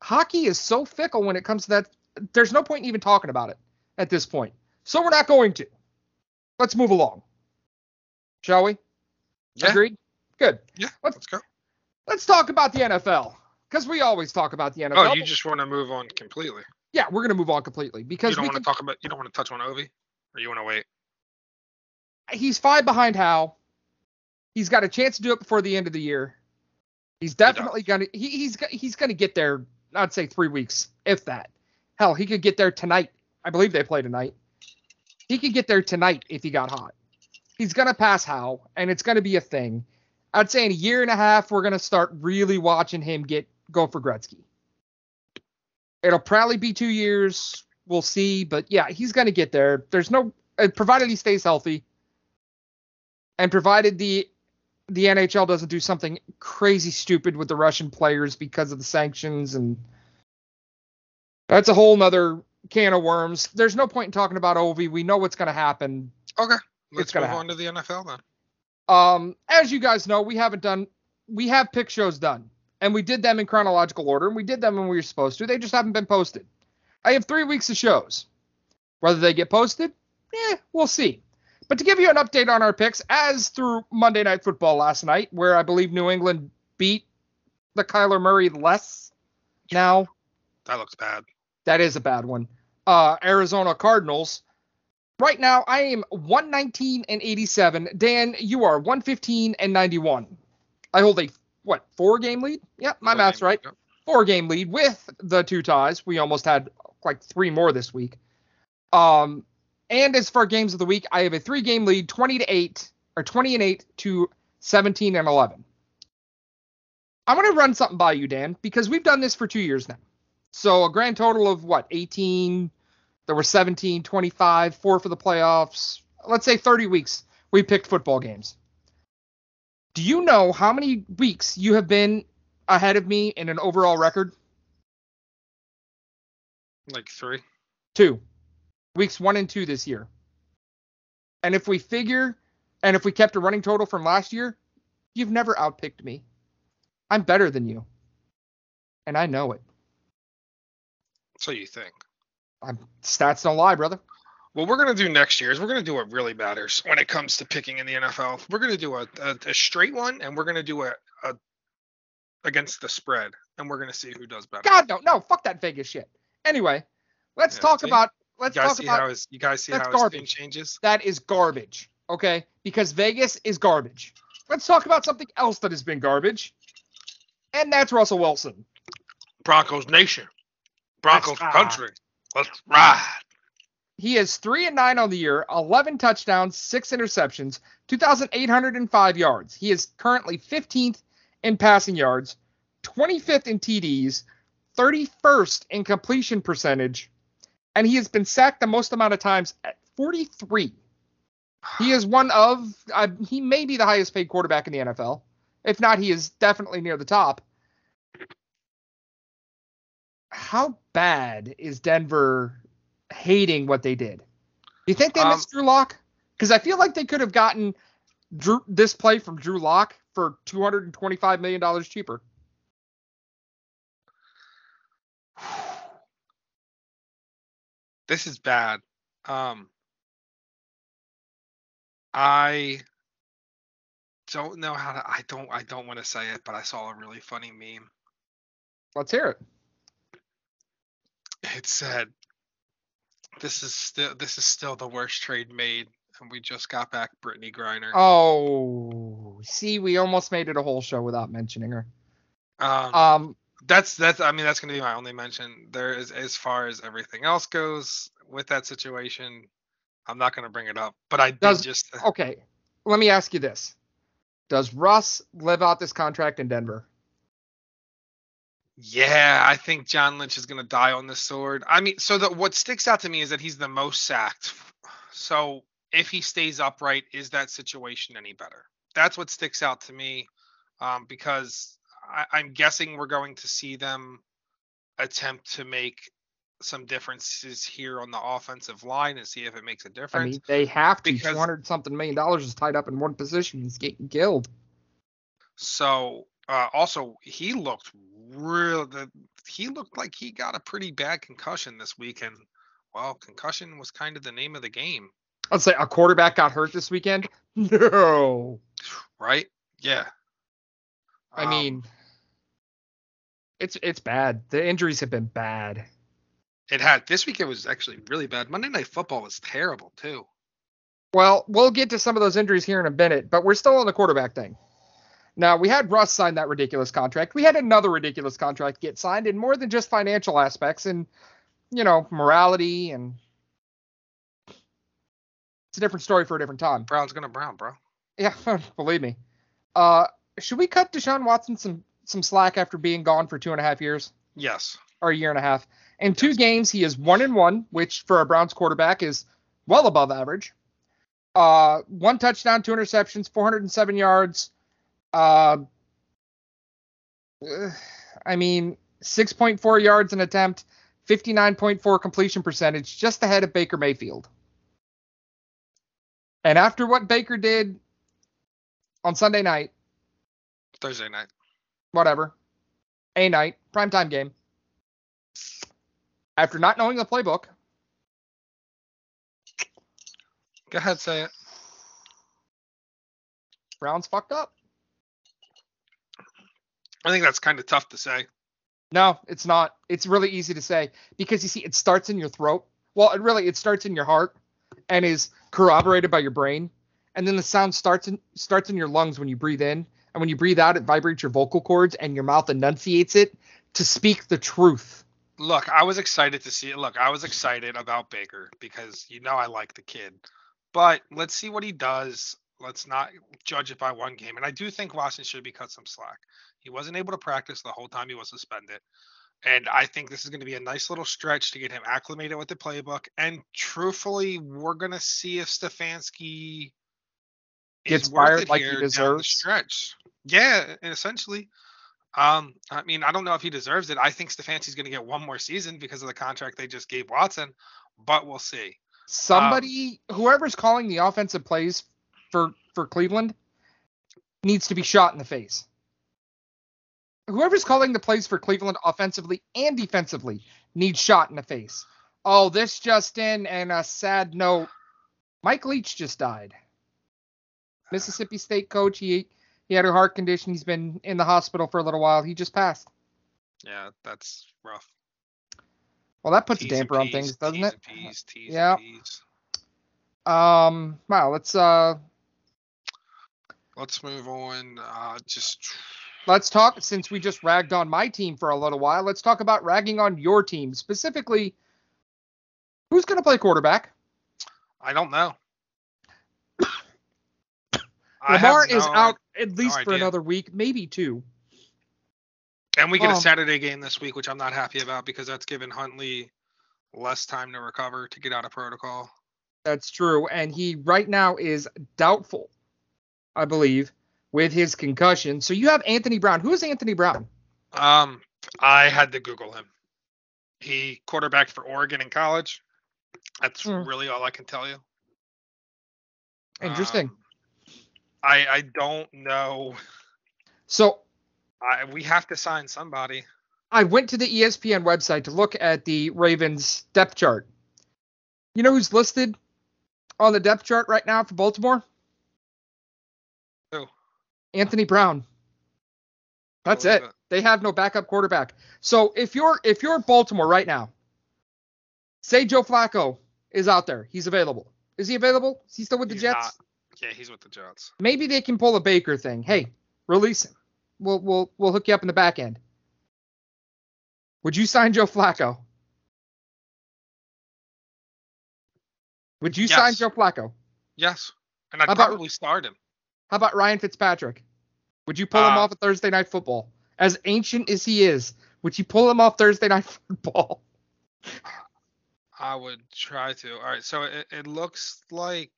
Hockey is so fickle when it comes to that. There's no point in even talking about it at this point. So we're not going to. Let's move along. Shall we? Yeah. Agreed? Good. Yeah, Let's let's go. Let's talk about the NFL. Because we always talk about the NFL. Oh, you just want to move on completely. yeah, we're gonna move on completely You because don't want to talk about. You don't want to touch on Ovi, or you want to wait. he's five behind Howe. He's got a chance to do it before the end of the year. He's definitely gonna he, he's he's gonna get there. I'd say three weeks, if that. Hell, he could get there tonight. I believe they play tonight. He could get there tonight if he got hot. He's gonna pass Howe, and it's gonna be a thing. I'd say in a year and a half, we're gonna start really watching him get go for Gretzky. It'll probably be two years. We'll see, but yeah, he's gonna get there. There's no uh, provided he stays healthy, and provided the the NHL doesn't do something crazy stupid with the Russian players because of the sanctions and that's a whole nother can of worms. There's no point in talking about Ovi. We know what's going to happen. Okay, let's move on to the NFL then. Um, as you guys know, we haven't done we have pick shows done, and we did them in chronological order, and we did them when we were supposed to. They just haven't been posted. I have three weeks of shows. Whether they get posted, eh, we'll see. But to give you an update on our picks, as through Monday Night Football last night, where I believe New England beat the Kyler Murray less. Now That looks bad. that is a bad one. Uh, Arizona Cardinals. Right now, I am 119 and 87. Dan, you are 115 and 91. I hold a what four game lead? Yep, my Four math's right. yep. Four game lead with the two ties. We almost had like three more this week. Um, and as for games of the week, I have a three game lead, 20 to eight or 20 and eight to 17 and 11. I'm going to run something by you, Dan, because we've done this for two years now. So a grand total of what, 18? There were 17, 25, four for the playoffs. Let's say 30 weeks we picked football games. Do you know how many weeks you have been ahead of me in an overall record? Like three. Two. Weeks one and two this year. And if we figure, and if we kept a running total from last year, you've never outpicked me. I'm better than you. And I know it. So you think? I'm, stats don't lie, brother. What we're gonna do next year is we're gonna do what really matters when it comes to picking in the NFL. We're gonna do a, a, a straight one, and we're gonna do a, a against the spread, and we're gonna see who does better. God, no, no, fuck that Vegas shit. Anyway, let's Yeah, talk see? about, let's guys talk see about, how his you guys see how his thing garbage. changes. that is garbage, okay? Because Vegas is garbage. Let's talk about something else that has been garbage, and that's Russell Wilson. Broncos Nation, Broncos ride. Ah. Country. Let's ride. He is three and nine on the year, 11 touchdowns, six interceptions, 2,805 yards. He is currently 15th in passing yards, 25th in TDs, 31st in completion percentage, and he has been sacked the most amount of times at 43. He is one of, uh, he may be the highest paid quarterback in the NFL. If not, he is definitely near the top. How bad is Denver hating what they did? Do you think they Um, missed Drew Lock? Because I feel like they could have gotten Drew, this play from Drew Lock for $225 million cheaper. This is bad. Um, I don't know how to. I don't. I don't want to say it, but I saw a really funny meme. Let's hear it. It said, "This is still. This is still the worst trade made, and we just got back Brittney Griner." Oh, see, we almost made it a whole show without mentioning her. Um, Um, that's that's. I mean, that's going to be my only mention. There is as far as everything else goes with that situation. I'm not going to bring it up, but I did Does- just. okay, let me ask you this: Does Russ live out this contract in Denver? Yeah, I think John Lynch is going to die on the sword. I mean, so the, what sticks out to me is that he's the most sacked. So if he stays upright, is that situation any better? That's what sticks out to me um, because I, I'm guessing we're going to see them attempt to make some differences here on the offensive line and see if it makes a difference. mean, they have to. Because- Two hundred something million dollars is tied up in one position. He's getting killed. So uh, also he looked real. The, he looked like he got a pretty bad concussion this weekend. well, concussion was kind of the name of the game, I'd say a quarterback got hurt this weekend. No, right? Yeah. I Um, mean, it's it's bad. The injuries have been bad. it had this weekend was actually really bad. Monday Night Football was terrible too. Well, we'll get to some of those injuries here in a minute, but we're still on the quarterback thing. Now, we had Russ sign that ridiculous contract. We had another ridiculous contract get signed in more than just financial aspects and, you know, morality and it's a different story for a different time. Brown's gonna brown, bro. Yeah, believe me. Uh, should we cut Deshaun Watson some some slack after being gone for two and a half years Yes. or a year and a half? In two games, he is one and one, which for a Browns quarterback is well above average. Uh, one touchdown, two interceptions, 407 yards. Uh, I mean, 6.4 yards an attempt, 59.4 completion percentage, just ahead of Baker Mayfield. And after what Baker did on Sunday night, Thursday night. whatever, a night, primetime game, after not knowing the playbook, Go ahead, say it. Browns fucked up. I think that's kind of tough to say. No, it's not. It's really easy to say because you see, it starts in your throat. Well, it really it starts in your heart and is corroborated by your brain, and then the sound starts in starts in your lungs when you breathe in, and when you breathe out, it vibrates your vocal cords, and your mouth enunciates it to speak the truth. Look, I was excited to see it. Look, I was excited about Baker because you know I like the kid. But let's see what he does. Let's not judge it by one game. And I do think Watson should be cut some slack. He wasn't able to practice the whole time he was suspended. And I think this is going to be a nice little stretch to get him acclimated with the playbook. And truthfully, we're going to see if Stefanski Gets fired like he deserves. stretch. Yeah, and essentially. Um, I mean, I don't know if he deserves it. I think Stefanski's going to get one more season because of the contract they just gave Watson, but we'll see. Somebody, whoever's calling the offensive plays for for Cleveland, needs to be shot in the face. Whoever's calling the plays for Cleveland offensively and defensively needs shot in the face. Oh, this just in, and a sad note: Mike Leach just died. Mississippi State coach. He he had a heart condition. He's been in the hospital for a little while. He just passed. Yeah, that's rough. Well, that puts T's a damper on things, doesn't T's it? and P's, T's Yeah. Um. Wow. Let's uh Let's move on. Uh, just let's talk since we just ragged on my team for a little while let's talk about ragging on your team specifically Who's going to play quarterback? I don't know. Lamar is no out at least for another week, maybe two. And we get Um, a Saturday game this week, which I'm not happy about because that's given Huntley less time to recover to get out of protocol. That's true. And he right now is doubtful, I believe, with his concussion. So you have Anthony Brown. Who is Anthony Brown? Um, I had to Google him. He quarterbacked for Oregon in college. That's Hmm. really all I can tell you. Interesting. Um, I I don't know. So I, we have to sign somebody. I went to the ESPN website to look at the Ravens depth chart. You know who's listed on the depth chart right now for Baltimore? Anthony Brown. That's it. They have no backup quarterback. So if you're if you're Baltimore right now, say Joe Flacco is out there, he's available. Is he available? Is he still with the He's Jets? not. Yeah, he's with the Jets. Maybe they can pull a Baker thing. Hey, release him. We'll we'll we'll hook you up in the back end. Would you sign Joe Flacco? Would you sign Joe Flacco? Yes, and I'd about- probably start him. How about Ryan Fitzpatrick? Would you pull him Uh, off of Thursday night football? As ancient as he is, would you pull him off Thursday night football? I would try to. All right, so it, it looks like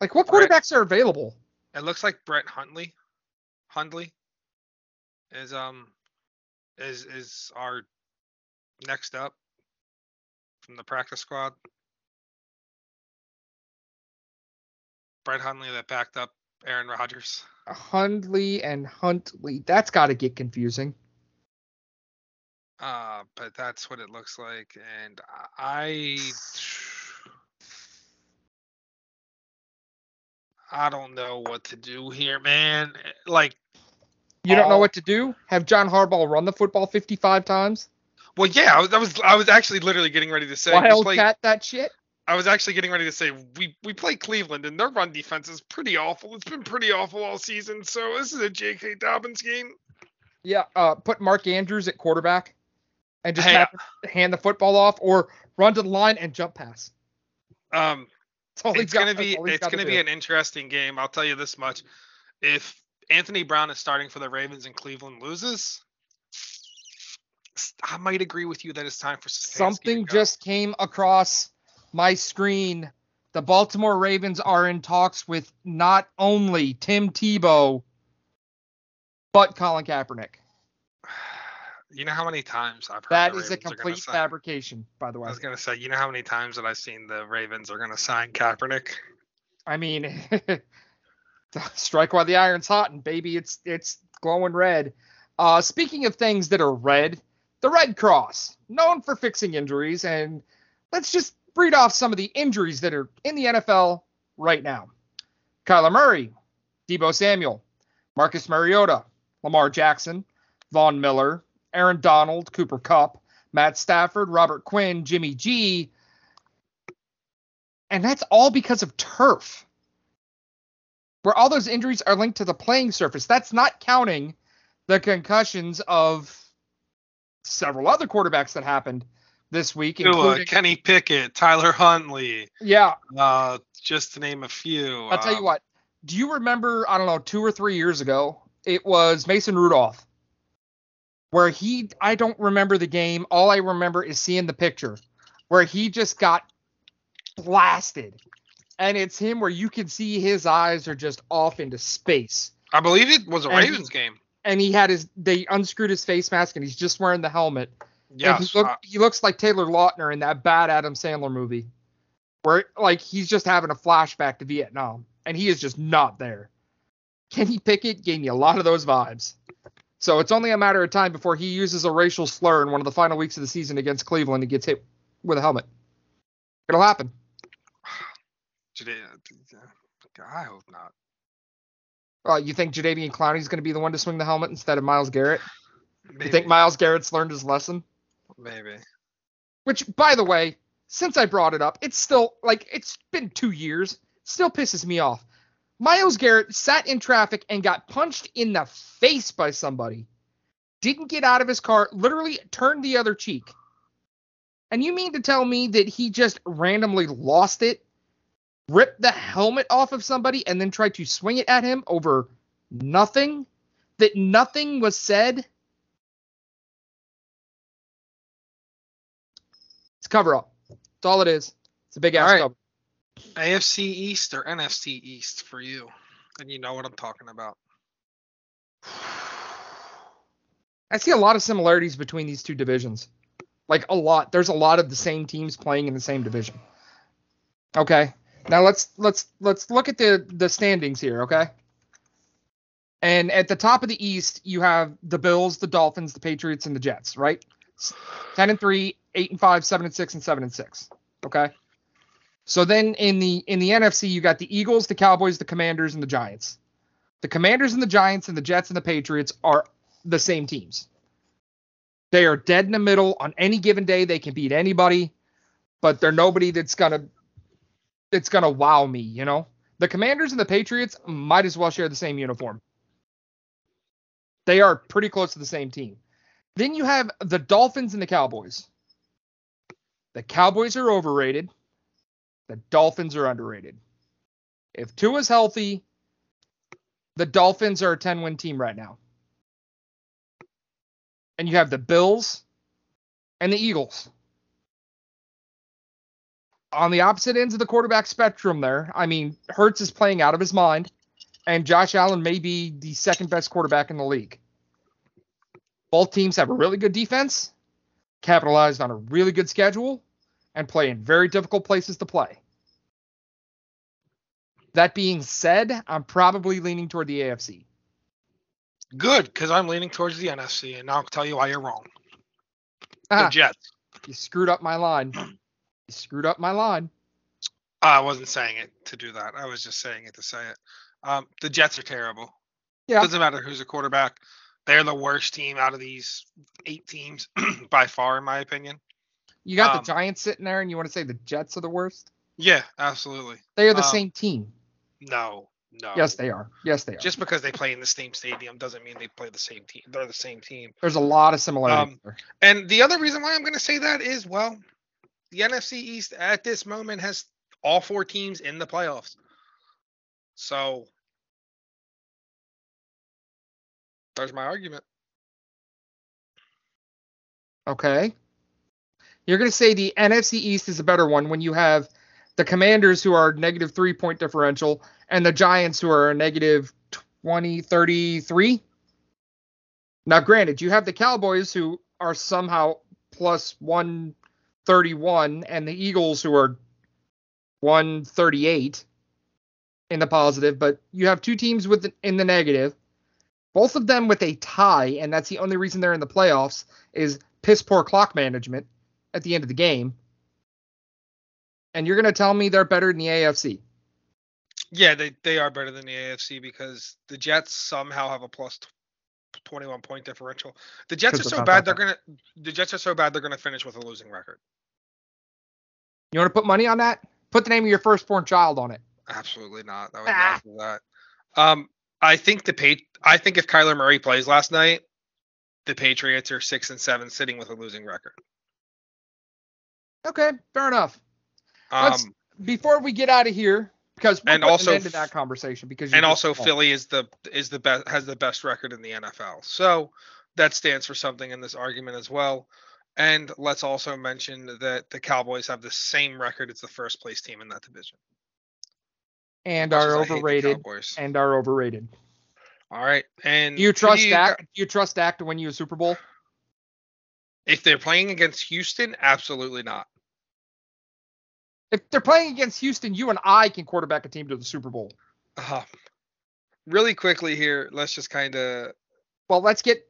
Like what Brett- quarterbacks are available? it looks like Brett Huntley, Hundley, is um is is our next up from the practice squad. Brett Hundley that backed up Aaron Rodgers. Hundley and Huntley. That's got to get confusing. Uh, but that's what it looks like, and I I don't know what to do here, man. Like, You don't know what to do? Have John Harbaugh run the football 55 times? well, yeah, I was, I was I was actually literally getting ready to say Wildcat that shit? I was actually getting ready to say we we play Cleveland and their run defense is pretty awful. It's been pretty awful all season. So this is a J.K. Dobbins game. Yeah, uh, put Mark Andrews at quarterback and just Hey, hand the football off or run to the line and jump pass. Um, That's all he's it's got- gonna be it's gonna do. be an interesting game. I'll tell you this much: if Anthony Brown is starting for the Ravens and Cleveland loses, I might agree with you that it's time for Something just came across my screen. The Baltimore Ravens are in talks with not only Tim Tebow, but Colin Kaepernick. You know how many times I've heard That the a Ravens are gonna complete sign- fabrication, by the way. I was gonna say, you know how many times that I've seen the Ravens are gonna sign Kaepernick? I mean, strike while the iron's hot, and baby, it's it's glowing red. Uh, speaking of things that are red, the Red Cross, known for fixing injuries, and let's just read off some of the injuries that are in the NFL right now. Kyler Murray, Deebo Samuel, Marcus Mariota, Lamar Jackson, Von Miller, Aaron Donald, Cooper Kupp, Matt Stafford, Robert Quinn, Jimmy G. And that's all because of turf where all those injuries are linked to the playing surface. That's not counting the concussions of several other quarterbacks that happened this week, Tua, including Kenny Pickett, Tyler Huntley, yeah. uh, just to name a few. I'll tell you Um, what. Do you remember? I don't know, two or three years ago, it was Mason Rudolph, where he. I don't remember the game. All I remember is seeing the picture, where he just got blasted, and it's him where you can see his eyes are just off into space. I believe it was a And he- Ravens game. and he had his they unscrewed his face mask and he's just wearing the helmet. Yes. he, look, uh, he looks like Taylor Lautner in that bad Adam Sandler movie, where like he's just having a flashback to Vietnam, and he is just not there. Kenny Pickett gave me a lot of those vibes. So it's only a matter of time before he uses a racial slur in one of the final weeks of the season against Cleveland and gets hit with a helmet. It'll happen. I hope not. Uh, you think Jadeveon Clowney is going to be the one to swing the helmet instead of Myles Garrett? Maybe. You think Myles Garrett's learned his lesson? Maybe. Which, by the way, since I brought it up, it's still like it's been two years. Still pisses me off. Myles Garrett sat in traffic and got punched in the face by somebody. Didn't get out of his car. Literally turned the other cheek. And you mean to tell me that he just randomly lost it, ripped the helmet off of somebody, and then tried to swing it at him over nothing? That nothing was said? It's cover up. That's all it is. It's a big ass right. cover. AFC East or NFC East for you, and you know what I'm talking about. I see a lot of similarities between these two divisions. Like a lot. There's a lot of the same teams playing in the same division. Okay. Now let's let's let's look at the the standings here, okay? And at the top of the East, you have the Bills, the Dolphins, the Patriots, and the Jets, right? S- 10 and 3, 8 and 5, 7 and 6, and 7 and 6. Okay. So then in the in the NFC, you got the Eagles, the Cowboys, the Commanders, and the Giants. The Commanders and the Giants and the Jets and the Patriots are the same teams. They are dead in the middle on any given day. They can beat anybody, but they're nobody that's gonna that's gonna wow me. You know, the Commanders and the Patriots might as well share the same uniform. They are pretty close to the same team. Then you have the Dolphins and the Cowboys. The Cowboys are overrated. The Dolphins are underrated. If Tua's healthy, the Dolphins are a 10 win team right now. And you have the Bills and the Eagles. On the opposite ends of the quarterback spectrum, there, I mean, Hurts is playing out of his mind, and Josh Allen may be the second best quarterback in the league. Both teams have a really good defense, capitalized on a really good schedule, and play in very difficult places to play. That being said, I'm probably leaning toward the AFC. Good, because I'm leaning towards the NFC, and I'll tell you why you're wrong. The Ah, Jets. you screwed up my line. You screwed up my line. I wasn't saying it to do that. I was just saying it to say it. Um, the Jets are terrible. Yeah. Doesn't matter who's a quarterback. They're the worst team out of these eight teams by far, in my opinion. You got Um, the Giants sitting there, and you want to say the Jets are the worst? Yeah, absolutely. They are the um, same team. No, no. Yes, they are. Yes, they are. Just because they play in the same stadium doesn't mean they play the same team. They're the same team. There's a lot of similarities. Um. And the other reason why I'm going to say that is, well, the NFC East at this moment has all four teams in the playoffs. So there's my argument. Okay. You're going to say the NFC East is a better one when you have the Commanders who are negative three point differential and the Giants who are negative 20, 33. Now, granted, you have the Cowboys who are somehow plus 131 and the Eagles who are 138 in the positive, but you have two teams with in the negative, both of them with a tie, and that's the only reason they're in the playoffs is piss poor clock management at the end of the game. And you're going to tell me they're better than the AFC. Yeah, they, they are better than the AFC because the Jets somehow have a plus tw- 21 point differential. The Jets are so bad they're going to the Jets are so bad they're going to finish with a losing record. You want to put money on that? Put the name of your firstborn child on it. Absolutely not. I would Ah. that. Um, I think the pa- I think if Kyler Murray plays last night, the Patriots are six and seven, sitting with a losing record. Okay, fair enough. Um, Let's- Before we get out of here, because we're And also an end to f- that conversation because and also Philly is the is the best has the best record in the NFL. So that stands for something in this argument as well. And let's also mention that the Cowboys have the same record as the first place team in that division. And are I hate the overrated and are overrated. All right. And Do you trust you Dak? Do you trust Dak to win you a Super Bowl? If they're playing against Houston, absolutely not. If they're playing against Houston, you and I can quarterback a team to the Super Bowl. Uh, really quickly here, let's just kind of well let's get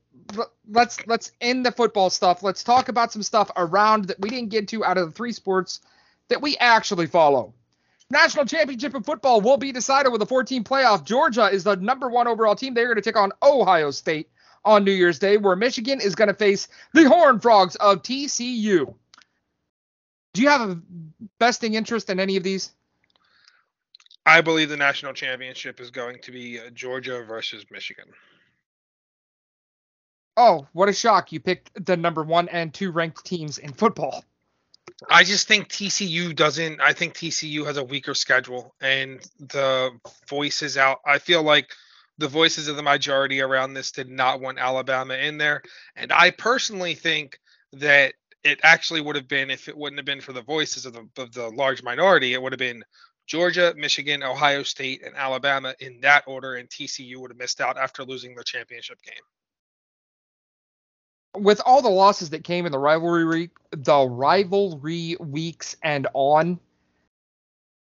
let's let's end the football stuff let's talk about some stuff around that we didn't get to out of the three sports that we actually follow national championship in football will be decided with a 14 playoff. Georgia is the number one overall team. They're going to take on ohio state on new year's day where michigan is going to face the horn frogs of tcu do you have a vesting interest in any of these? I believe the national championship is going to be uh, Georgia versus Michigan. oh what a shock. You picked the number one and two ranked teams in football I just think TCU doesn't. I think TCU has a weaker schedule, and the voices out. I feel like the voices of the majority around this did not want Alabama in there, and I personally think that it actually would have been if it wouldn't have been for the voices of the of the large minority, it would have been Georgia, Michigan, Ohio State, and Alabama in that order, and TCU would have missed out after losing the championship game with all the losses that came in the rivalry the rivalry weeks and on,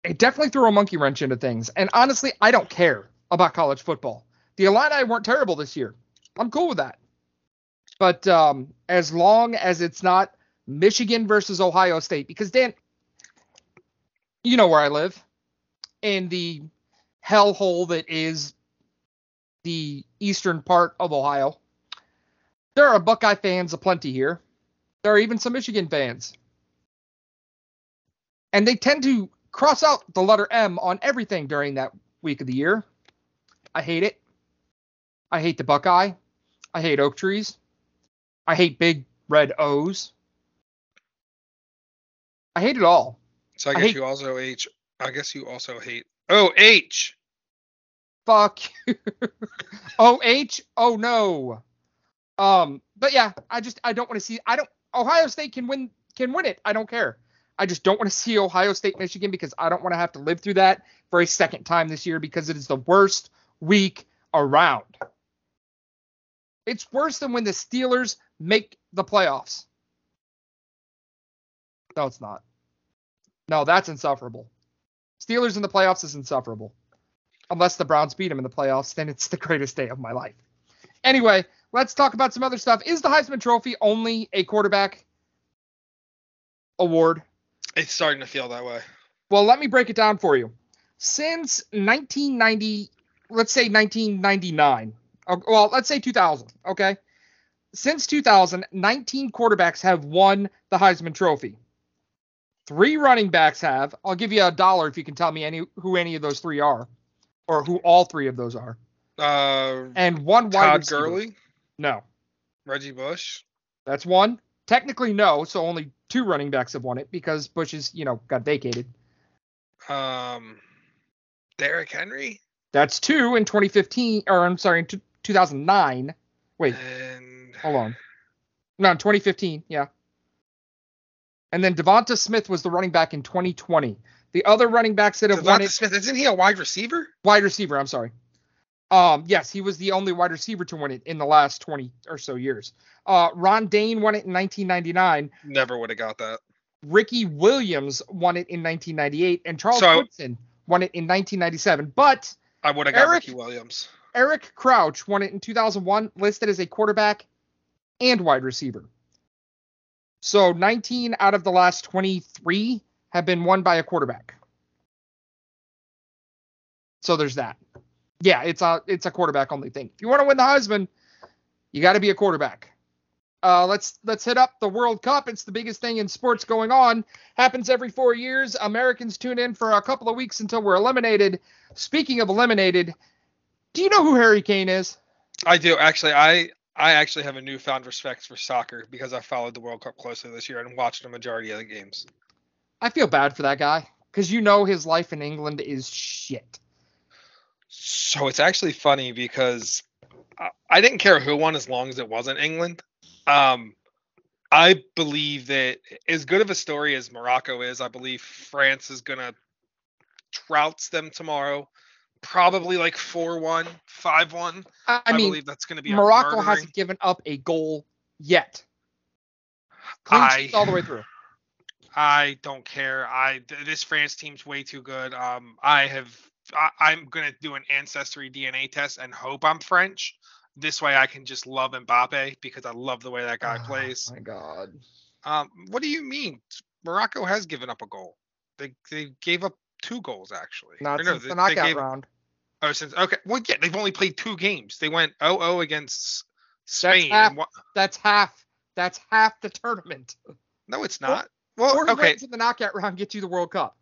it definitely threw a monkey wrench into things. And honestly, I don't care about college football. The Illini weren't terrible this year. I'm cool with that. But um, as long as it's not Michigan versus Ohio State, because Dan, you know where I live, in the hellhole that is the eastern part of Ohio. There are Buckeye fans aplenty here. There are even some Michigan fans. And they tend to cross out the letter M on everything during that week of the year. I hate it. I hate the Buckeye. I hate oak trees. I hate big red O's. I hate it all. So I guess I hate, you also H. I guess you also hate. Oh H. Fuck. oh Oh no. Um, but yeah, I just I don't want to see. I don't. Ohio State can win can win it. I don't care. I just don't want to see Ohio State Michigan because I don't want to have to live through that for a second time this year because it is the worst week around. It's worse than when the Steelers make the playoffs. No, it's not. No, that's insufferable. Steelers in the playoffs is insufferable. Unless the Browns beat them in the playoffs, then it's the greatest day of my life. Anyway, let's talk about some other stuff. Is the Heisman Trophy only a quarterback award? It's starting to feel that way. Well, let me break it down for you. Since 1990, let's say 1999, well, let's say 2000, okay? Since 2000, 19 quarterbacks have won the Heisman Trophy. Three running backs have. I'll give you a dollar if you can tell me any who any of those three are, or who all three of those are. Uh, and one wide Todd receiver. Gurley. No. Reggie Bush. That's one. Technically, no. So only two running backs have won it because Bush is, you know, got vacated. Um, Derrick Henry. That's two in 2015, or I'm sorry, in t- 2009. Wait. And... Hold on. No, 2015. Yeah. And then DeVonta Smith was the running back in 2020. The other running backs that have DeVonta won it. Smith, isn't he a wide receiver? Wide receiver. I'm sorry. Um, yes, he was the only wide receiver to win it in the last 20 or so years. Uh, Ron Dayne won it in 1999. Never would have got that. Ricky Williams won it in 1998, and Charles so, Woodson won it in 1997. But I would have got Ricky Williams. Eric Crouch won it in 2001, listed as a quarterback and wide receiver. So 19 out of the last 23 have been won by a quarterback. So there's that yeah, it's a it's a quarterback only thing. If you want to win the Heisman, you got to be a quarterback. Uh, let's let's hit up the World Cup. It's the biggest thing in sports going on. Happens every four years. Americans tune in for a couple of weeks until we're eliminated. Speaking of eliminated, do you know who Harry Kane is? I do actually. I I actually have a newfound respect for soccer because I followed the World Cup closely this year and watched a majority of the games. I feel bad for that guy because you know his life in England is shit. So it's actually funny because I didn't care who won as long as it wasn't England. Um, I believe that as good of a story as Morocco is, I believe France is gonna trouts them tomorrow. Probably like 4-1, 5-1. I, I mean, believe that's going to be Morocco hasn't given up a goal yet. Clean I, all the way through. I don't care. I this France team's way too good. Um, I have I, am gonna do an ancestry DNA test and hope I'm French. This way, I can just love Mbappe because I love the way that guy oh, plays. My God. Um, what do you mean? Morocco has given up a goal. They they gave up two goals actually. Not no, since they, the knockout gave, round. Oh, since okay. Well, yeah, they've only played two games. They went 0-0 against Spain. That's half. That's half. That's half the tournament. No, it's not. Well, Four okay. wins in the knockout round get you the World Cup.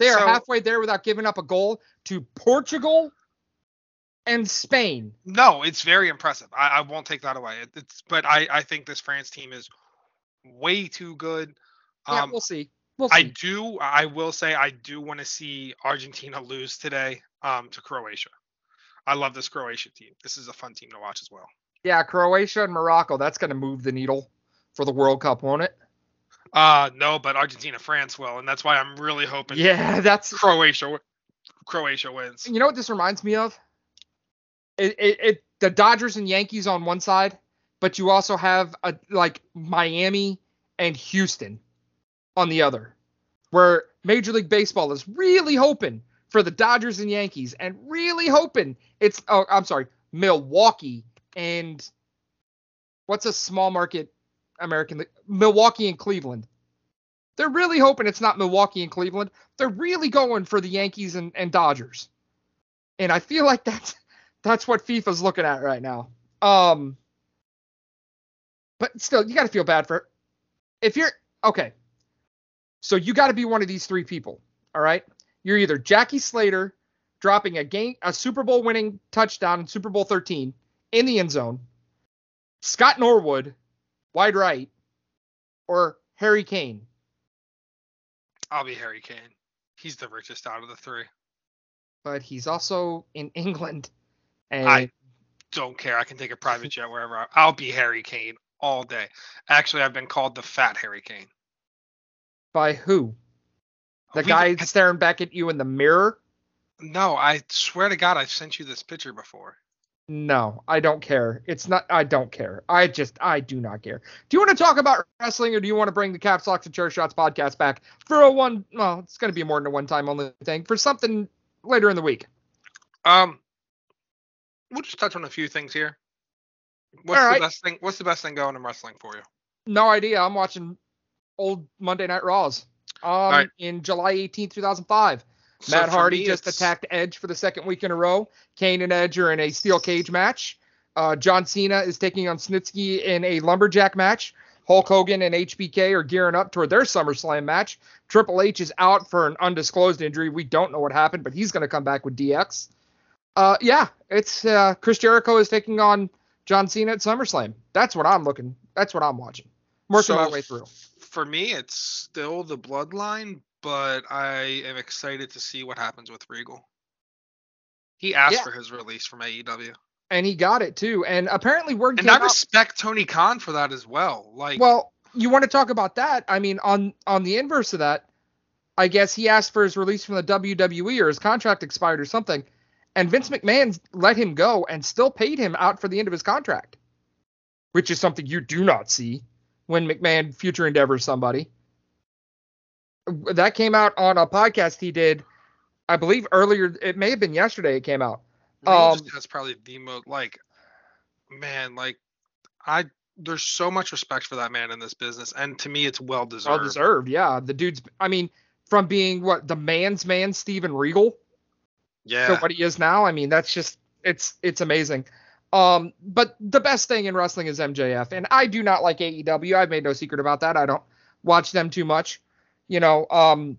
They are so, halfway there without giving up a goal to Portugal and Spain. No, it's very impressive. I, I won't take that away. It's but I, I think this France team is way too good. Yeah, Um, we'll see. We'll see. I do. I will say I do want to see Argentina lose today um, to Croatia. I love this Croatia team. This is a fun team to watch as well. yeah, Croatia and Morocco. That's going to move the needle for the World Cup, won't it? Uh no, but Argentina France will, and that's why I'm really hoping Yeah, that's. Croatia Croatia wins. You know what this reminds me of? It, it, it the Dodgers and Yankees on one side, but you also have a like Miami and Houston on the other, where Major League Baseball is really hoping for the Dodgers and Yankees, and really hoping it's oh I'm sorry Milwaukee and what's a small market American League- Milwaukee and Cleveland. They're really hoping it's not Milwaukee and Cleveland. They're really going for the Yankees and, and Dodgers. And I feel like that's that's what FIFA's looking at right now. Um but still you got to feel bad for if you're okay. So you got to be one of these three people, all right? You're either Jackie Slater dropping a game a Super Bowl winning touchdown in Super Bowl 13 in the end zone, Scott Norwood wide right, or Harry Kane. I'll be Harry Kane. He's the richest out of the three. But he's also in England. And I don't care. I can take a private jet wherever. I, I'll be Harry Kane all day. Actually, I've been called the fat Harry Kane. by who? The We've- guy staring back at you in the mirror? No, I swear to God, I've sent you this picture before. No, I don't care. It's not. I don't care. I just, I do not care. Do you want to talk about wrestling, or do you want to bring the Caps Locks and Chair Shots podcast back for a one? Well, it's going to be more than a one-time only thing for something later in the week. Um, we'll just touch on a few things here. What's All the right. best thing? What's the best thing going in wrestling for you? No idea. I'm watching old Monday Night Raws. Um, right. in July 18th, 2005. So Matt Hardy just it's- attacked Edge for the second week in a row. Kane and Edge are in a steel cage match. Uh, John Cena is taking on Snitsky in a lumberjack match. Hulk Hogan and HBK are gearing up toward their SummerSlam match. Triple H is out for an undisclosed injury. We don't know what happened, but he's going to come back with DX. Uh, yeah, it's uh, Chris Jericho is taking on John Cena at SummerSlam. That's what I'm looking. That's what I'm watching. Working my So way through. For me, it's still the bloodline, but I am excited to see what happens with Regal. He asked Yeah. for his release from AEW. And he got it too. And apparently word And I out. respect Tony Khan for that as well. Like, Well, you want to talk about that? I mean, on on the inverse of that, I guess he asked for his release from the WWE or his contract expired or something, and Vince McMahon let him go and still paid him out for the end of his contract, which is something you do not see when McMahon future endeavors somebody. That came out on a podcast he did, I believe earlier. It may have been yesterday. It came out. Um, has probably the most like, man, like I there's so much respect for that man in this business, and to me, it's well deserved. Well deserved, yeah. The dude's, I mean, from being what the man's man, Steven Regal, Yeah. to what he is now. I mean, that's just it's it's amazing. Um, but the best thing in wrestling is MJF, and I do not like AEW. I've made no secret about that. I don't watch them too much. You know, um,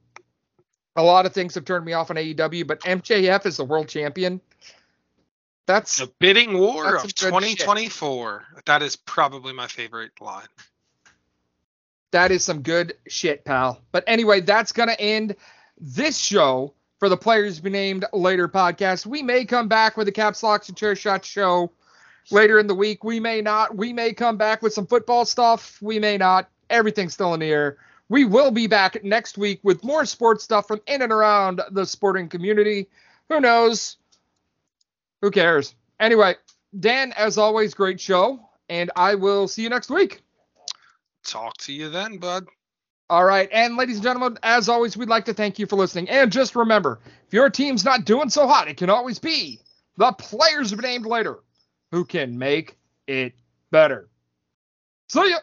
a lot of things have turned me off on AEW, but MJF is the world champion. That's The bidding war of some good shit. 2024. That is probably my favorite line. That is some good shit, pal. But anyway, that's going to end this show for the Players Be Named Later podcast. We may come back with a Caps Locks and Chair Shot show later in the week. We may not. We may come back with some football stuff. We may not. Everything's still in the air. We will be back next week with more sports stuff from in and around the sporting community. Who knows? Who cares? Anyway, Dan, as always, great show. And I will see you next week. Talk to you then, bud. All right. And ladies and gentlemen, as always, we'd like to thank you for listening. And just remember, if your team's not doing so hot, it can always be the players named later who can make it better. See ya.